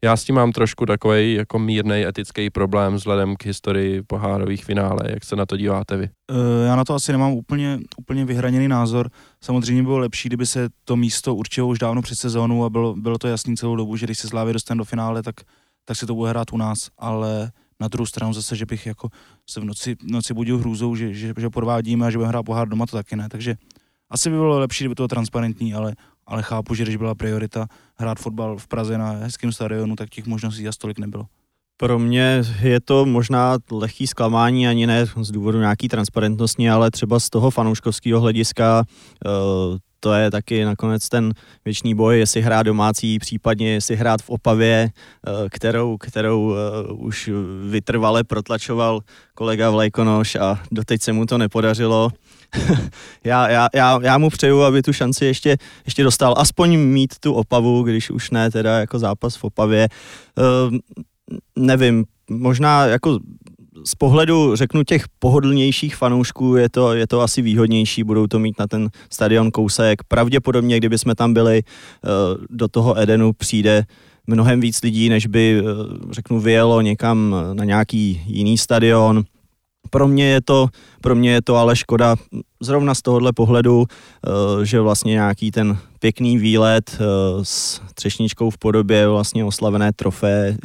já s tím mám trošku takový jako mírný etický problém vzhledem k historii pohárových finále. Jak se na to díváte vy? Eh, já na to asi nemám úplně, úplně vyhraněný názor. Samozřejmě bylo lepší, kdyby se to místo určilo už dávno před sezónu a bylo, bylo to jasný celou dobu, že když se Slávě dostane do finále, tak, tak se to bude hrát u nás, ale na druhou stranu zase, že bych jako se v noci, noci budil hrůzou, že, že, že podvádíme a že budeme hrát pohár doma, to taky ne. Takže asi by bylo lepší, kdyby to bylo transparentní, ale, ale chápu, že když byla priorita hrát fotbal v Praze na hezkém stadionu, tak těch možností asi tolik nebylo. Pro mě je to možná lehký zklamání, ani ne z důvodu nějaký transparentnosti, ale třeba z toho fanouškovského hlediska eh, to je taky nakonec ten věčný boj, jestli hrát domácí, případně jestli hrát v Opavě, eh, kterou, kterou eh, už vytrvale protlačoval kolega Vlajkonoš a doteď se mu to nepodařilo. já, já, já, já mu přeju, aby tu šanci ještě, ještě dostal, aspoň mít tu Opavu, když už ne teda jako zápas v Opavě. Nevím, možná jako z pohledu, řeknu, těch pohodlnějších fanoušků je to, je to asi výhodnější, budou to mít na ten stadion kousek. Pravděpodobně, kdyby jsme tam byli, eh, do toho Edenu přijde mnohem víc lidí, než by, eh, řeknu, vyjelo někam na nějaký jiný stadion. Pro mě je to, pro mě je to ale škoda zrovna z tohohle pohledu, eh, že vlastně nějaký ten pěkný výlet eh, s třešničkou v podobě vlastně oslavené trofé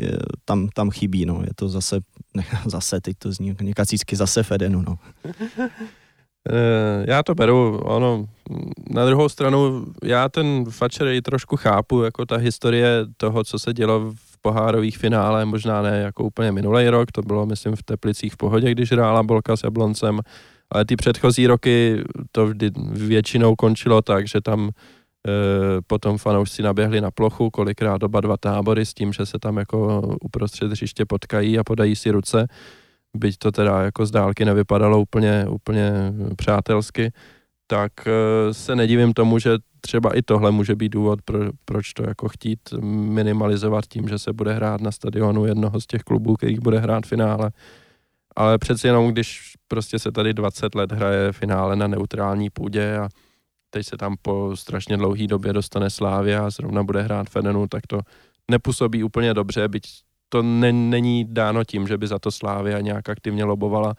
tam, tam chybí, no. Je to zase, ne, zase, teď to zní někacícky zase Fedenu, no. Eh, já to beru, ono, na druhou stranu, já ten Fatcher trošku chápu, jako ta historie toho, co se dělo pohárových finále, možná ne jako úplně minulý rok, to bylo, myslím, v Teplicích v pohodě, když hrála Bolka s Jabloncem, ale ty předchozí roky to vždy většinou končilo tak, že tam e, potom fanoušci naběhli na plochu, kolikrát oba dva tábory s tím, že se tam jako uprostřed hřiště potkají a podají si ruce, byť to teda jako z dálky nevypadalo úplně, úplně přátelsky, tak e, se nedivím tomu, že třeba i tohle může být důvod, pro, proč to jako chtít minimalizovat tím, že se bude hrát na stadionu jednoho z těch klubů, kterých bude hrát finále. Ale přeci jenom, když prostě se tady 20 let hraje finále na neutrální půdě a teď se tam po strašně dlouhé době dostane Slávia a zrovna bude hrát Fenenu, tak to nepůsobí úplně dobře, byť to ne, není dáno tím, že by za to Slávia nějak aktivně lobovala,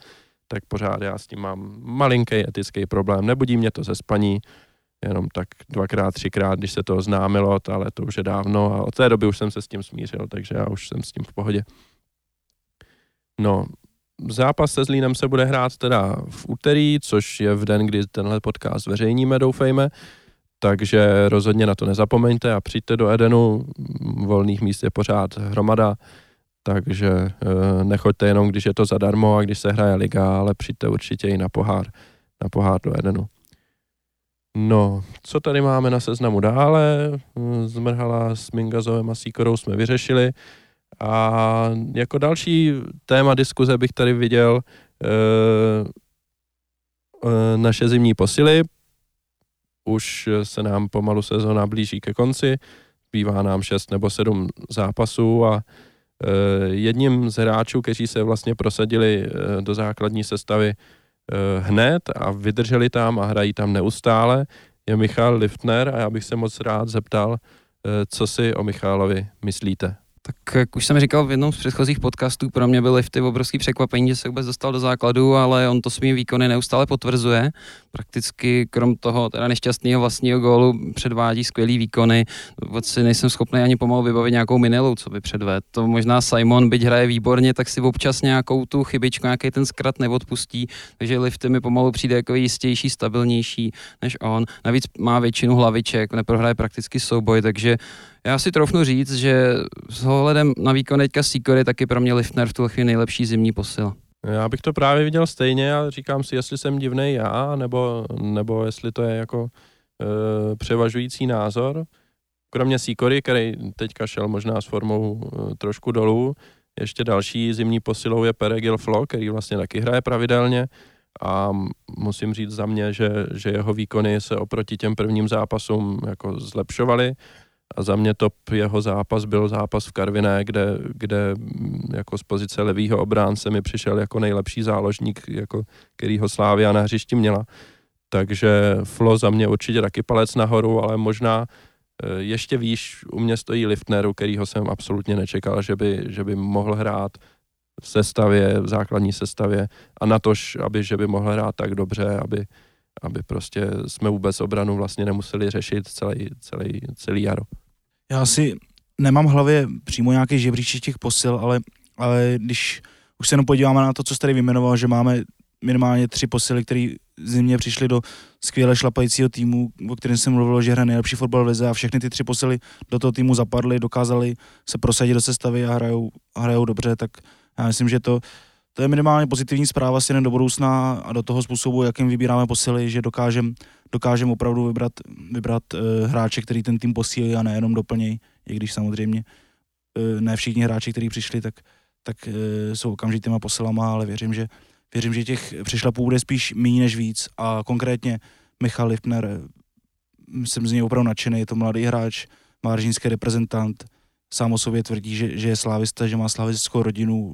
tak pořád já s tím mám malinký etický problém. Nebudí mě to ze spaní, jenom tak dvakrát, třikrát, když se to oznámilo, ale to už je dávno a od té doby už jsem se s tím smířil, takže já už jsem s tím v pohodě. No, zápas se Zlínem se bude hrát teda v úterý, což je v den, kdy tenhle podcast zveřejníme, doufejme. Takže rozhodně na to nezapomeňte a přijďte do Edenu, volných míst je pořád hromada, takže e, nechoďte jenom, když je to zadarmo a když se hraje liga, ale přijďte určitě i na pohár, na pohár do Edenu. No, co tady máme na seznamu dále? Zmrhala s Mingazovem a Síkorou jsme vyřešili. A jako další téma diskuze bych tady viděl e, naše zimní posily. Už se nám pomalu sezona blíží ke konci, bývá nám 6 nebo 7 zápasů a e, jedním z hráčů, kteří se vlastně prosadili e, do základní sestavy e, hned a vydrželi tam a hrají tam neustále, je Michal Liftner a já bych se moc rád zeptal, co si o Michálovi myslíte. Tak jak už jsem říkal v jednom z předchozích podcastů, pro mě byly ty obrovský překvapení, že se vůbec dostal do základu, ale on to svými výkony neustále potvrzuje. Prakticky krom toho teda nešťastného vlastního gólu předvádí skvělý výkony. Vůbec nejsem schopný ani pomalu vybavit nějakou minilou, co by předvedl. To možná Simon, byť hraje výborně, tak si občas nějakou tu chybičku, nějaký ten zkrat neodpustí, takže Lifty mi pomalu přijde jako jistější, stabilnější než on. Navíc má většinu hlaviček, neprohraje prakticky souboj, takže já si troufnu říct, že s ohledem na výkon teďka Sikory taky pro mě Liftner v tuhle chvíli nejlepší zimní posila. Já bych to právě viděl stejně a říkám si, jestli jsem divný já, nebo, nebo jestli to je jako e, převažující názor. kromě Sikory, který teďka šel možná s formou uh, trošku dolů, ještě další zimní posilou je Peregil Flo, který vlastně taky hraje pravidelně a musím říct za mě, že, že jeho výkony se oproti těm prvním zápasům jako zlepšovaly a za mě top jeho zápas byl zápas v Karviné, kde, kde jako z pozice levýho obránce mi přišel jako nejlepší záložník, jako kterýho Slávia na hřišti měla. Takže Flo za mě určitě taky palec nahoru, ale možná eh, ještě výš u mě stojí Liftneru, kterýho jsem absolutně nečekal, že by, že by mohl hrát v sestavě, v základní sestavě a na tož, aby, že by mohl hrát tak dobře, aby, aby prostě jsme vůbec obranu vlastně nemuseli řešit celý, celý, celý jaro. Já si nemám v hlavě přímo nějaký žebříček těch posil, ale, ale když už se jenom podíváme na to, co jste tady vyjmenoval, že máme minimálně tři posily, které zimně přišly do skvěle šlapajícího týmu, o kterém jsem mluvil, že hraje nejlepší fotbal v a všechny ty tři posily do toho týmu zapadly, dokázali se prosadit do sestavy a hrajou, hrajou dobře, tak já myslím, že to, to je minimálně pozitivní zpráva směrem do budoucna a do toho způsobu, jakým vybíráme posily, že dokážeme dokážem opravdu vybrat, vybrat uh, hráče, který ten tým posílí a nejenom doplnějí, i když samozřejmě uh, ne všichni hráči, kteří přišli, tak, tak uh, jsou okamžitýma posilama, ale věřím, že věřím, že těch přešlapů bude spíš méně než víc. A konkrétně Michal Liftner, jsem z něj opravdu nadšený, je to mladý hráč, má reprezentant, sám o sobě tvrdí, že, že je slávista, že má slavistickou rodinu,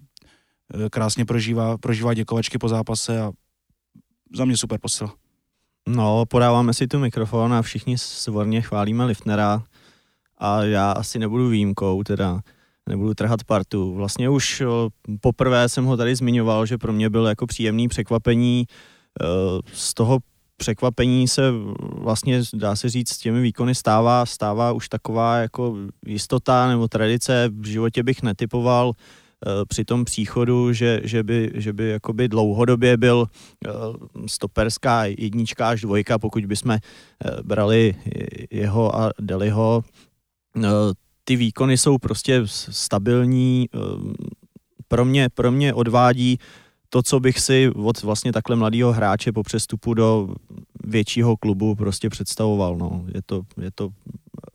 krásně prožívá, prožívá děkovačky po zápase a za mě super posil. No, podáváme si tu mikrofon a všichni svorně chválíme Liftnera a já asi nebudu výjimkou, teda nebudu trhat partu. Vlastně už poprvé jsem ho tady zmiňoval, že pro mě byl jako příjemný překvapení. Eh, z toho překvapení se vlastně, dá se říct, s těmi výkony stává, stává už taková jako jistota nebo tradice. V životě bych netypoval Eh, při tom příchodu, že, že by, že by jakoby dlouhodobě byl eh, stoperská jednička až dvojka, pokud bychom eh, brali jeho a Deliho. Ty výkony jsou prostě stabilní, pro mě, pro mě odvádí to, co bych si od vlastně takhle mladého hráče po přestupu do většího klubu prostě představoval. No. Je to, je to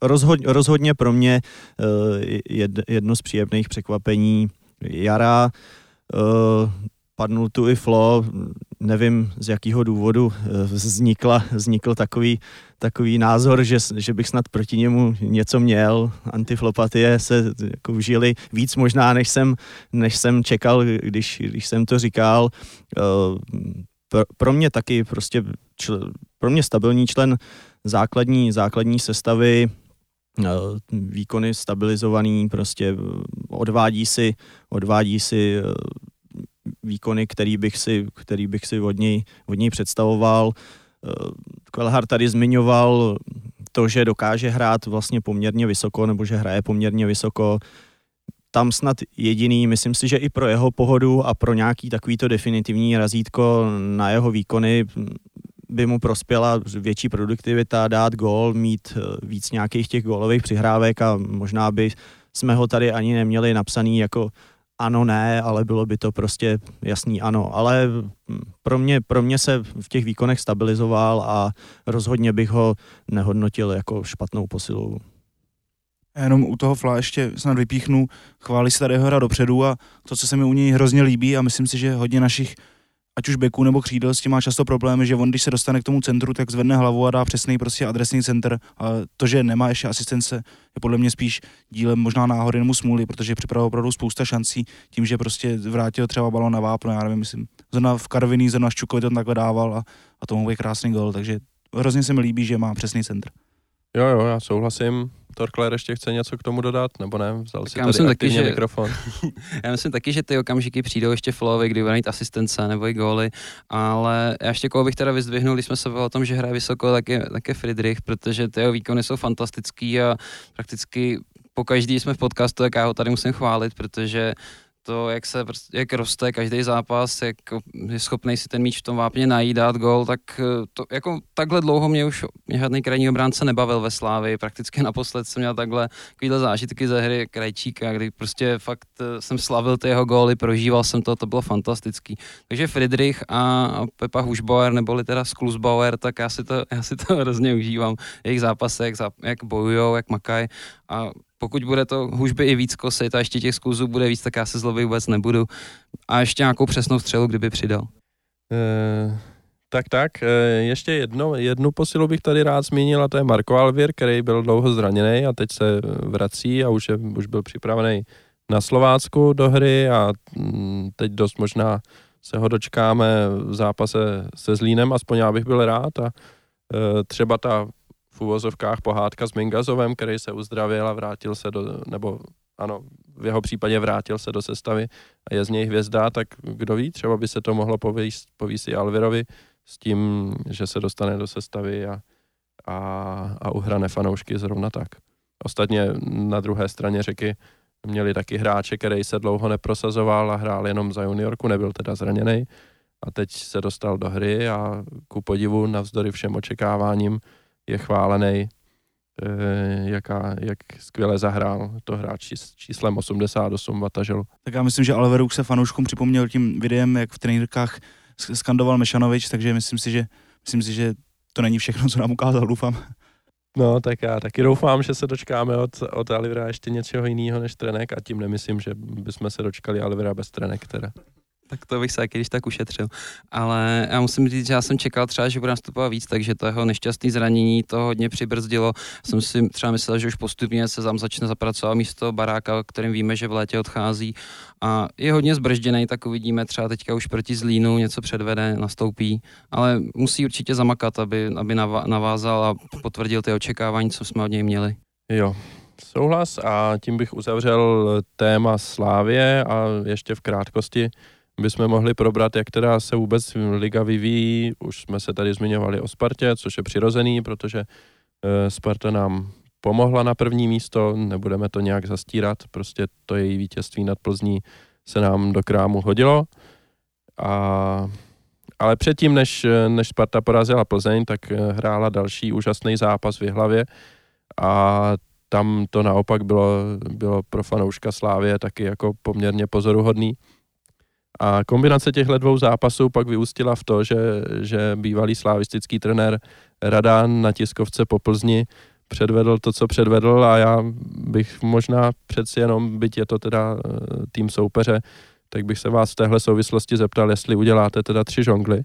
rozhodně, rozhodně pro mě jedno z příjemných překvapení jara. Uh, padnul tu i Flo, nevím z jakého důvodu eh, vznikla, vznikl takový, takový názor, že, že bych snad proti němu něco měl. Antiflopatie se jako vžili víc možná, než jsem, než jsem čekal, když, když jsem to říkal. Uh, pro, pro mě taky prostě čl, pro mě stabilní člen základní, základní sestavy Eh, výkony stabilizovaný, prostě odvádí si, odvádí si eh, výkony, který bych si, který bych si od něj, od něj představoval. Eh, Kvelhar tady zmiňoval to, že dokáže hrát vlastně poměrně vysoko, nebo že hraje poměrně vysoko. Tam snad jediný, myslím si, že i pro jeho pohodu a pro nějaký takovýto definitivní razítko na jeho výkony by mu prospěla větší produktivita, dát gól, mít eh, víc nějakých těch gólových přihrávek a možná by jsme ho tady ani neměli napsaný jako ano, ne, ale bylo by to prostě jasný ano. Ale hm, pro mě, pro mě se v těch výkonech stabilizoval a rozhodně bych ho nehodnotil jako špatnou posilu. Já jenom u toho Fla ještě snad vypíchnu, chválí se tady hra dopředu a to, co se mi u něj hrozně líbí a myslím si, že hodně našich ať už beku nebo křídel s tím má často problémy, že on, když se dostane k tomu centru, tak zvedne hlavu a dá přesný prostě adresný center. A to, že nemá ještě asistence, je podle mě spíš dílem možná náhody nebo smůly, protože připravil opravdu spousta šancí tím, že prostě vrátil třeba balon na vápno, já nevím, myslím, zrovna v Karviní, zrovna Ščukovi to takhle dával a, a to mohl být krásný gol, takže hrozně se mi líbí, že má přesný center. Jo, jo, já souhlasím. Torkler ještě chce něco k tomu dodat, nebo ne? Vzal si tady taky, že, mikrofon. já myslím taky, že ty okamžiky přijdou ještě flowy, kdy bude mít asistence nebo i góly, ale já ještě koho bych teda vyzdvihnul, když jsme se o tom, že hraje vysoko, tak je, tak je Friedrich, protože ty jeho výkony jsou fantastický a prakticky po každý jsme v podcastu, tak já ho tady musím chválit, protože to, jak se jak roste každý zápas, jak je schopný si ten míč v tom vápně najít, dát gol, tak eh, to, jako takhle dlouho mě už mě žádný krajní obránce nebavil ve Slávi. Prakticky naposled jsem měl takhle takovýhle zážitky ze hry Krajčíka, kdy prostě fakt eh, jsem slavil ty jeho góly, prožíval jsem to, to bylo fantastický. Takže Friedrich a Pepa Hušbauer, neboli teda Sklusbauer, tak já si to, já si to hrozně užívám. Jejich zápasy, jak, jak bojujou, jak makají a pokud bude to hůžby i víc kosit a ještě těch skluzů bude víc, tak já se zlobit vůbec nebudu. A ještě nějakou přesnou střelu, kdyby přidal. E, tak, tak. E, ještě jedno, jednu posilu bych tady rád zmínil a to je Marko Alvir, který byl dlouho zraněný a teď se vrací a už, je, už byl připravený na Slovácku do hry a mm, teď dost možná se ho dočkáme v zápase se Zlínem, aspoň já bych byl rád a e, třeba ta uvozovkách pohádka s Mingazovem, který se uzdravil a vrátil se do, nebo ano, v jeho případě vrátil se do sestavy a je z něj hvězda, tak kdo ví, třeba by se to mohlo povíst, povíst i Alvirovi s tím, že se dostane do sestavy a, a, a uhrane fanoušky zrovna tak. Ostatně na druhé straně řeky měli taky hráče, který se dlouho neprosazoval a hrál jenom za juniorku, nebyl teda zraněný a teď se dostal do hry a ku podivu navzdory všem očekáváním je chválený, eh, jaká, jak skvěle zahrál to hráč s číslem 88 Vataželu. Tak já myslím, že Alveruk se fanouškům připomněl tím videem, jak v trenérkách skandoval Mešanovič, takže myslím si, že, myslím si, že to není všechno, co nám ukázal, doufám. No, tak já taky doufám, že se dočkáme od, od Alivera ještě něčeho jiného než trenek a tím nemyslím, že bychom se dočkali Alivera bez trenek teda tak to bych se když tak ušetřil. Ale já musím říct, že já jsem čekal třeba, že bude nastupovat víc, takže to jeho nešťastné zranění to hodně přibrzdilo. Jsem si třeba myslel, že už postupně se tam začne zapracovat místo baráka, kterým víme, že v létě odchází a je hodně zbržděný, tak uvidíme třeba teďka už proti Zlínu něco předvede, nastoupí, ale musí určitě zamakat, aby, aby navázal a potvrdil ty očekávání, co jsme od něj měli. Jo, souhlas a tím bych uzavřel téma Slávě a ještě v krátkosti bychom mohli probrat, jak teda se vůbec liga vyvíjí. Už jsme se tady zmiňovali o Spartě, což je přirozený, protože eh, Sparta nám pomohla na první místo, nebudeme to nějak zastírat, prostě to její vítězství nad Plzní se nám do krámu hodilo. A, ale předtím, než, než Sparta porazila Plzeň, tak eh, hrála další úžasný zápas v hlavě a tam to naopak bylo, bylo pro fanouška Slávě taky jako poměrně pozoruhodný. A kombinace těchto dvou zápasů pak vyústila v to, že, že bývalý slavistický trenér Radán na tiskovce po Plzni předvedl to, co předvedl a já bych možná přeci jenom, byť je to teda eh, tým soupeře, tak bych se vás v téhle souvislosti zeptal, jestli uděláte teda tři žongly.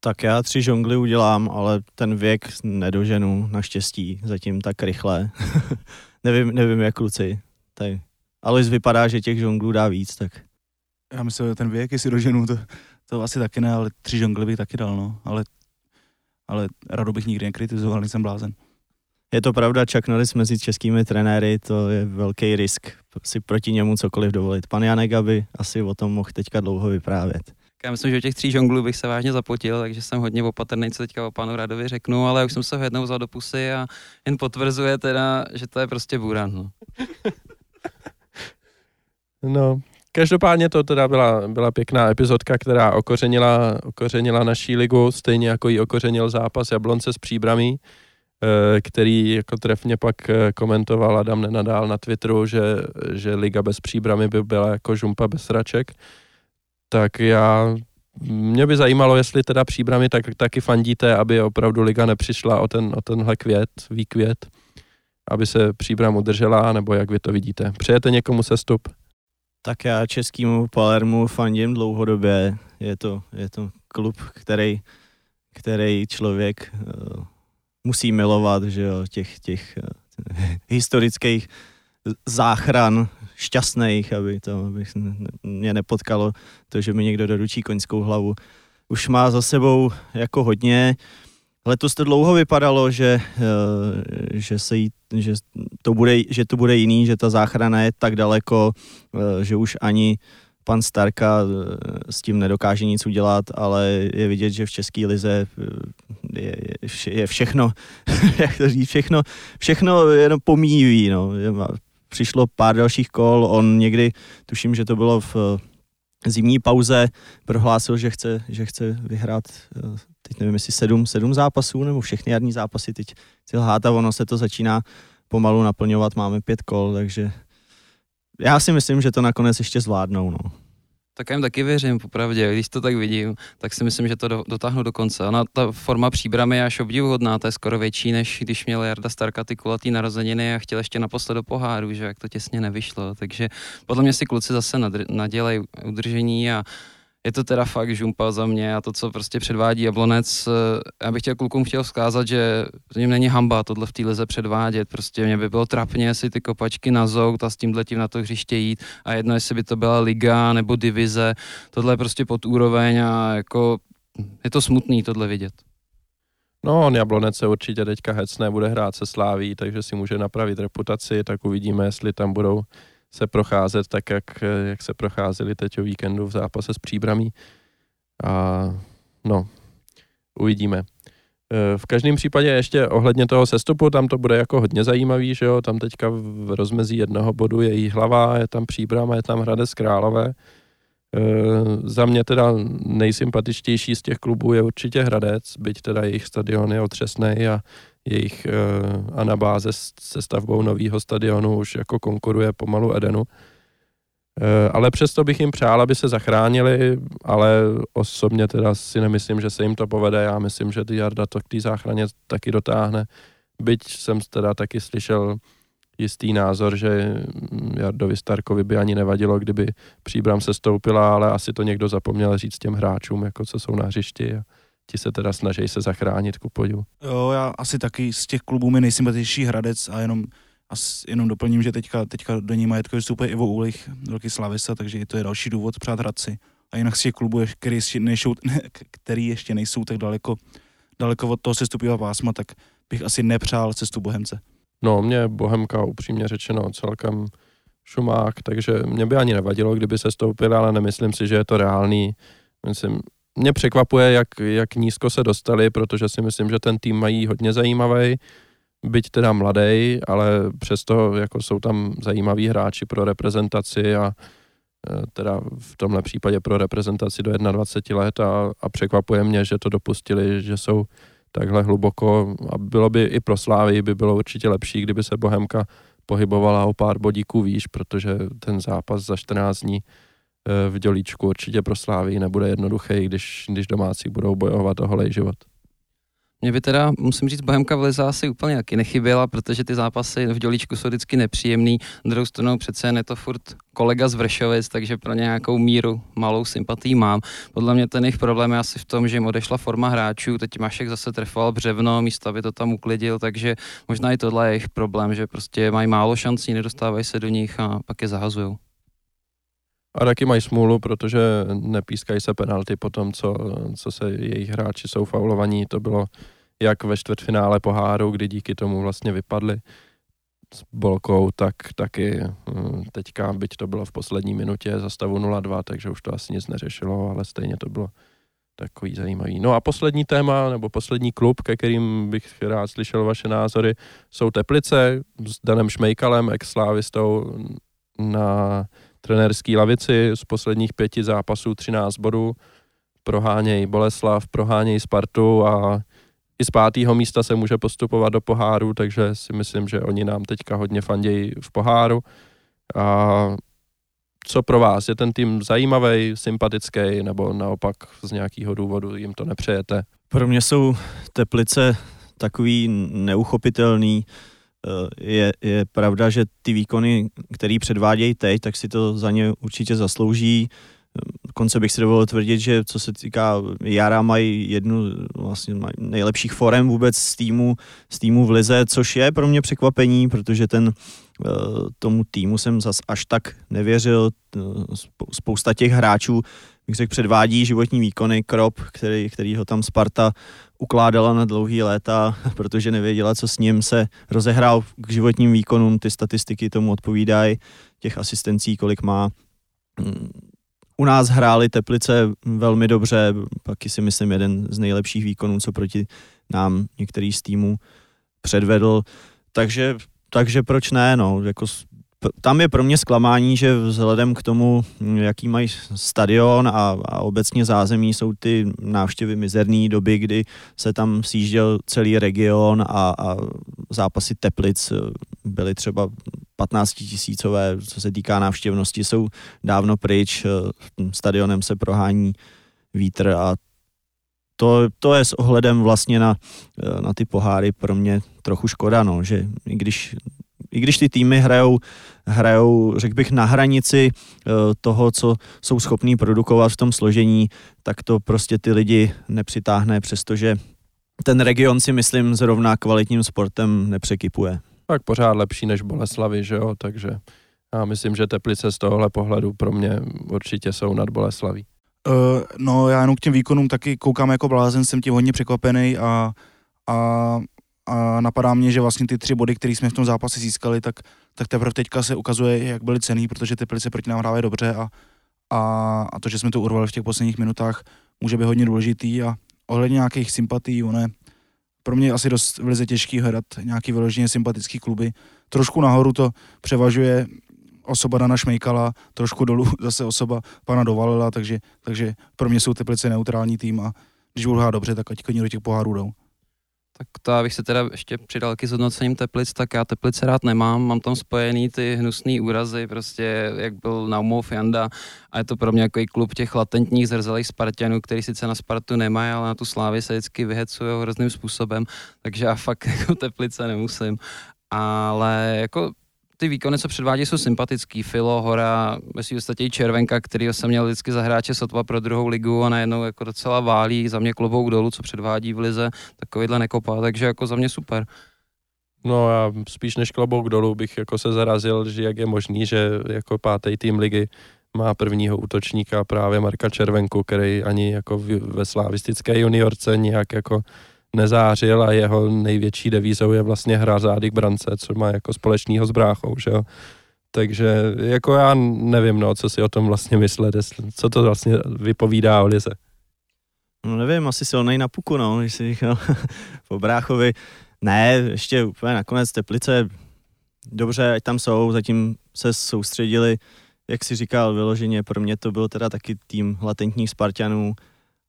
Tak já tři žongly udělám, ale ten věk nedoženu naštěstí zatím tak rychle. nevím, nevím jak kluci. Tady. Ale vypadá, že těch žonglů dá víc, tak já myslím, že ten věk, jestli doženu, to, to asi taky ne, ale tři žongly bych taky dal, no. Ale, ale rado bych nikdy nekritizoval, nejsem blázen. Je to pravda, Chuck Norris mezi českými trenéry, to je velký risk si proti němu cokoliv dovolit. Pan Janek aby asi o tom mohl teďka dlouho vyprávět. Já myslím, že o těch tří žonglů bych se vážně zapotil, takže jsem hodně opatrný, co teďka o panu Radovi řeknu, ale už jsem se ho jednou vzal do pusy a jen potvrzuje teda, že to je prostě buran. No. no, Každopádně to teda byla, byla pěkná epizodka, která okořenila, okořenila naší ligu, stejně jako ji okořenil zápas Jablonce s příbramí, eh, který jako trefně pak eh, komentoval Adam Nenadál na Twitteru, že, že liga bez příbramy by byla jako žumpa bez sraček. Tak já mě by zajímalo, jestli teda příbramy tak, taky fandíte, aby opravdu liga nepřišla o, ten, o tenhle květ, výkvět, aby se příbram udržela, nebo jak vy to vidíte. Přejete někomu sestup? Tak já českýmu Palermu fandím dlouhodobě. Je to, je to klub, který, který člověk uh, musí milovat, že jo, těch, těch uh, historických záchran šťastných, aby to aby mě nepotkalo to, že mi někdo doručí koňskou hlavu. Už má za sebou jako hodně, Letos to dlouho vypadalo, že, eh, že, se jí, že, to bude, že to bude jiný, že ta záchrana je tak daleko, eh, že už ani pan Starka eh, s tím nedokáže nic udělat, ale je vidět, že v České lize je, je všechno, jak to říct, všechno, všechno jenom pomíjí, no. přišlo pár dalších kol, on někdy, tuším, že to bylo v zimní pauze, prohlásil, že chce, že chce vyhrát, teď nevím, jestli sedm, sedm zápasů, nebo všechny jarní zápasy teď chce lhát a ono se to začíná pomalu naplňovat, máme pět kol, takže já si myslím, že to nakonec ještě zvládnou. No. Tak já jim taky věřím, popravdě. Když to tak vidím, tak si myslím, že to do, dotáhnu do konce. Ona, ta forma příbramy je až obdivuhodná, to je skoro větší, než když měl Jarda Starka ty kulatý narozeniny a chtěl ještě naposled do poháru, že jak to těsně nevyšlo. Takže podle mě si kluci zase nadělají udržení a je to teda fakt žumpa za mě a to, co prostě předvádí Jablonec, eh, já bych chtěl klukům chtěl vzkázat, že to něm není hamba tohle v té lize předvádět, prostě mě by bylo trapně si ty kopačky na zout a s tím tím na to hřiště jít a jedno, jestli by to byla liga nebo divize, tohle je prostě pod úroveň a jako je to smutný tohle vidět. No, on Jablonec se určitě teďka hecne, bude hrát se Sláví, takže si může napravit reputaci, tak uvidíme, jestli tam budou se procházet tak, jak, jak se procházeli teď o víkendu v zápase s příbramí. A no, uvidíme. E, v každém případě ještě ohledně toho sestupu, tam to bude jako hodně zajímavý, že jo, tam teďka v rozmezí jednoho bodu je jí hlava, je tam příbram a je tam Hradec Králové. E, za mě teda nejsympatičtější z těch klubů je určitě Hradec, byť teda jejich stadion je otřesný a jejich uh, anabáze se stavbou nového stadionu už jako konkuruje pomalu Edenu. Uh, ale přesto bych jim přál, aby se zachránili, ale osobně teda si nemyslím, že se jim to povede. Já myslím, že Jarda to k té záchraně taky dotáhne. Byť jsem teda taky slyšel jistý názor, že Jardovi Starkovi by ani nevadilo, kdyby příbram se stoupila, ale asi to někdo zapomněl říct těm hráčům, jako co jsou na hřišti. A, ti se teda snaží se zachránit ku podivu. Jo, já asi taky z těch klubů mi nejsympatičnější Hradec a jenom a jenom doplním, že teďka, teďka do ní majetkově vstupuje Ivo Ulich, velký slavista, takže to je další důvod přát Hradci. A jinak z těch klubů, který ještě nejsou, který ještě nejsou tak daleko, daleko od toho sestupního pásma, tak bych asi nepřál cestu Bohemce. No, mě Bohemka upřímně řečeno celkem šumák, takže mě by ani nevadilo, kdyby se stoupil, ale nemyslím si, že je to reálný. Myslím, mě překvapuje, jak, jak nízko se dostali, protože si myslím, že ten tým mají hodně zajímavý, byť teda mladý, ale přesto jako jsou tam zajímaví hráči pro reprezentaci a e, teda v tomhle případě pro reprezentaci do 21 let a, a překvapuje mě, že to dopustili, že jsou takhle hluboko a bylo by i pro Slávy by bylo určitě lepší, kdyby se Bohemka pohybovala o pár bodíků výš, protože ten zápas za 14 dní v dělíčku určitě pro Slávy nebude jednoduchý, když, když domácí budou bojovat o holej život. Mě by teda, musím říct, Bohemka v Lize asi úplně taky nechyběla, protože ty zápasy v dělíčku jsou vždycky nepříjemný. Druhou stranu přece je to furt kolega z Vršovic, takže pro nějakou míru malou sympatii mám. Podle mě ten jejich problém je asi v tom, že jim odešla forma hráčů, teď Mašek zase trefoval břevno, místo aby to tam uklidil, takže možná i tohle je jejich problém, že prostě mají málo šancí, nedostávají se do nich a pak je zahazují. A taky mají smůlu, protože nepískají se penalty po tom, co, co se jejich hráči jsou faulovaní. To bylo jak ve čtvrtfinále poháru, kdy díky tomu vlastně vypadli s Bolkou, tak taky hm, teďka, byť to bylo v poslední minutě za stavu 0-2, takže už to asi nic neřešilo, ale stejně to bylo takový zajímavý. No a poslední téma, nebo poslední klub, ke kterým bych rád slyšel vaše názory, jsou Teplice s Danem Šmejkalem, ex-slávistou na trenérský lavici z posledních pěti zápasů 13 bodů, prohánějí Boleslav, prohánějí Spartu a i z pátého místa se může postupovat do poháru, takže si myslím, že oni nám teďka hodně fandějí v poháru. A co pro vás? Je ten tým zajímavý, sympatický, nebo naopak z nějakého důvodu jim to nepřejete? Pro mě jsou Teplice takový neuchopitelný, je, je pravda, že ty výkony, které předvádějí teď, tak si to za ně určitě zaslouží. Konce bych si dovolil tvrdit, že co se týká Jara, mají jednu vlastně nejlepších forem vůbec z týmu, z týmu v Lize, což je pro mě překvapení, protože ten eh, tomu týmu jsem zas až tak nevěřil. Eh, spousta těch hráčů, bych řekl, předvádí životní výkony, Krop, který, který ho tam Sparta ukládala na dlouhý léta, protože nevěděla, co s ním se rozehrál k životním výkonům, ty statistiky tomu odpovídají, těch asistencí, kolik má. U nás hráli Teplice velmi dobře, pak si myslím jeden z nejlepších výkonů, co proti nám některý z týmů předvedl, takže, takže proč ne, no, jako tam je pro mě zklamání, že vzhledem k tomu, jaký mají stadion a, a obecně zázemí, jsou ty návštěvy mizerné doby, kdy se tam sjížděl celý region a, a zápasy Teplic byly třeba 15 tisícové, co se týká návštěvnosti, jsou dávno pryč, stadionem se prohání vítr a to, to je s ohledem vlastně na, na ty poháry pro mě trochu škoda, no, že i když i když ty týmy hrajou, hrajou řekl bych, na hranici eh, toho, co jsou schopní produkovat v tom složení, tak to prostě ty lidi nepřitáhne, přestože ten region si myslím zrovna kvalitním sportem nepřekypuje. Tak pořád lepší než Boleslavy, že jo, takže já myslím, že Teplice z tohohle pohledu pro mě určitě jsou nad Boleslaví. Uh, no já jenom k těm výkonům taky koukám jako blázen, jsem tím hodně překvapený a, a a napadá mě, že vlastně ty tři body, které jsme v tom zápase získali, tak, tak teprve teďka se ukazuje, jak byly cený, protože ty Teplice proti nám hrávají dobře a, a, a to, že jsme to urvali v těch posledních minutách, může být hodně důležitý a ohledně nějakých sympatí, one, pro mě je asi dost velice těžký hledat nějaký vyloženě sympatický kluby. Trošku nahoru to převažuje osoba Dana Šmejkala, trošku dolů zase osoba pana Dovalila, takže, takže pro mě jsou Teplice neutrální tým a když hrát dobře, tak ať do těch pohárů jdou. Tak to abych se teda ještě přidal k zhodnocením Teplic, tak já Teplice rád nemám, mám tam spojený ty hnusné úrazy, prostě jak byl Naumov Janda a je to pro mě jako klub těch latentních zrzelých Spartanů, který sice na Spartu nemají, ale na tu Slávy se vždycky vyhecují hrozným způsobem, takže já fakt jako Teplice nemusím. Ale jako ty výkony, co předvádí, jsou sympatický. Filo, Hora, myslím, ostatně Červenka, který jsem měl vždycky za hráče sotva pro druhou ligu a najednou jako docela válí, za mě klobouk dolů, co předvádí v lize, takovýhle nekopá, takže jako za mě super. No já spíš než klobouk dolů bych jako se zarazil, že jak je možný, že jako pátý tým ligy má prvního útočníka právě Marka Červenku, který ani jako ve slavistické juniorce nějak jako nezářil a jeho největší devízou je vlastně hra zády k brance, co má jako společného s bráchou, že jo. Takže jako já nevím, no, co si o tom vlastně myslet, co to vlastně vypovídá o Lize. No nevím, asi silnej na puku, no, když si říkal po bráchovi. Ne, ještě úplně nakonec Teplice, dobře, ať tam jsou, zatím se soustředili, jak si říkal, vyloženě, pro mě to byl teda taky tým latentních Spartanů,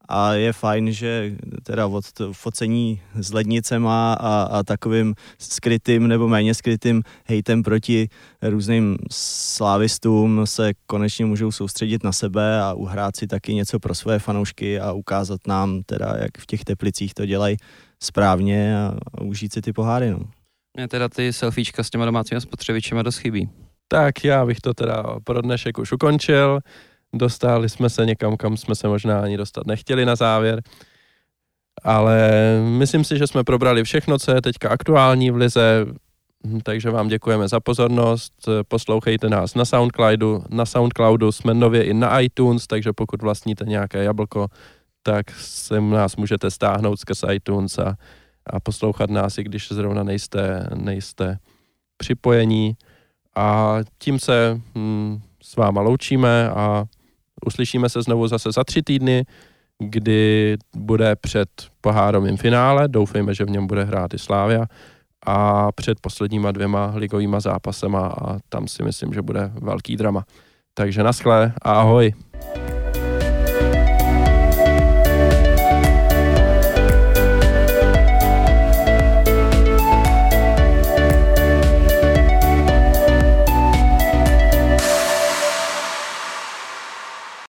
a je fajn, že teda od focení s lednicema a, a takovým skrytým nebo méně skrytým hejtem proti různým slávistům se konečně můžou soustředit na sebe a uhrát si taky něco pro své fanoušky a ukázat nám teda, jak v těch teplicích to dělají správně a, a užít si ty poháry. No. Mě teda ty selfiečka s těma domácími spotřebičema dost chybí. Tak já bych to teda pro dnešek už ukončil. Dostali jsme se někam, kam jsme se možná ani dostat nechtěli na závěr. Ale myslím si, že jsme probrali všechno, co je teďka aktuální v Lize, takže vám děkujeme za pozornost. Poslouchejte nás na Soundcloudu. Na Soundcloudu jsme nově i na iTunes, takže pokud vlastníte nějaké jablko, tak se nás můžete stáhnout skrz iTunes a, a poslouchat nás, i když zrovna nejste, nejste připojení. A tím se hm, s váma loučíme a Uslyšíme se znovu zase za tři týdny, kdy bude před pohárovým finále, doufejme, že v něm bude hrát i Slávia, a před posledníma dvěma ligovýma zápasema a tam si myslím, že bude velký drama. Takže naschle a ahoj.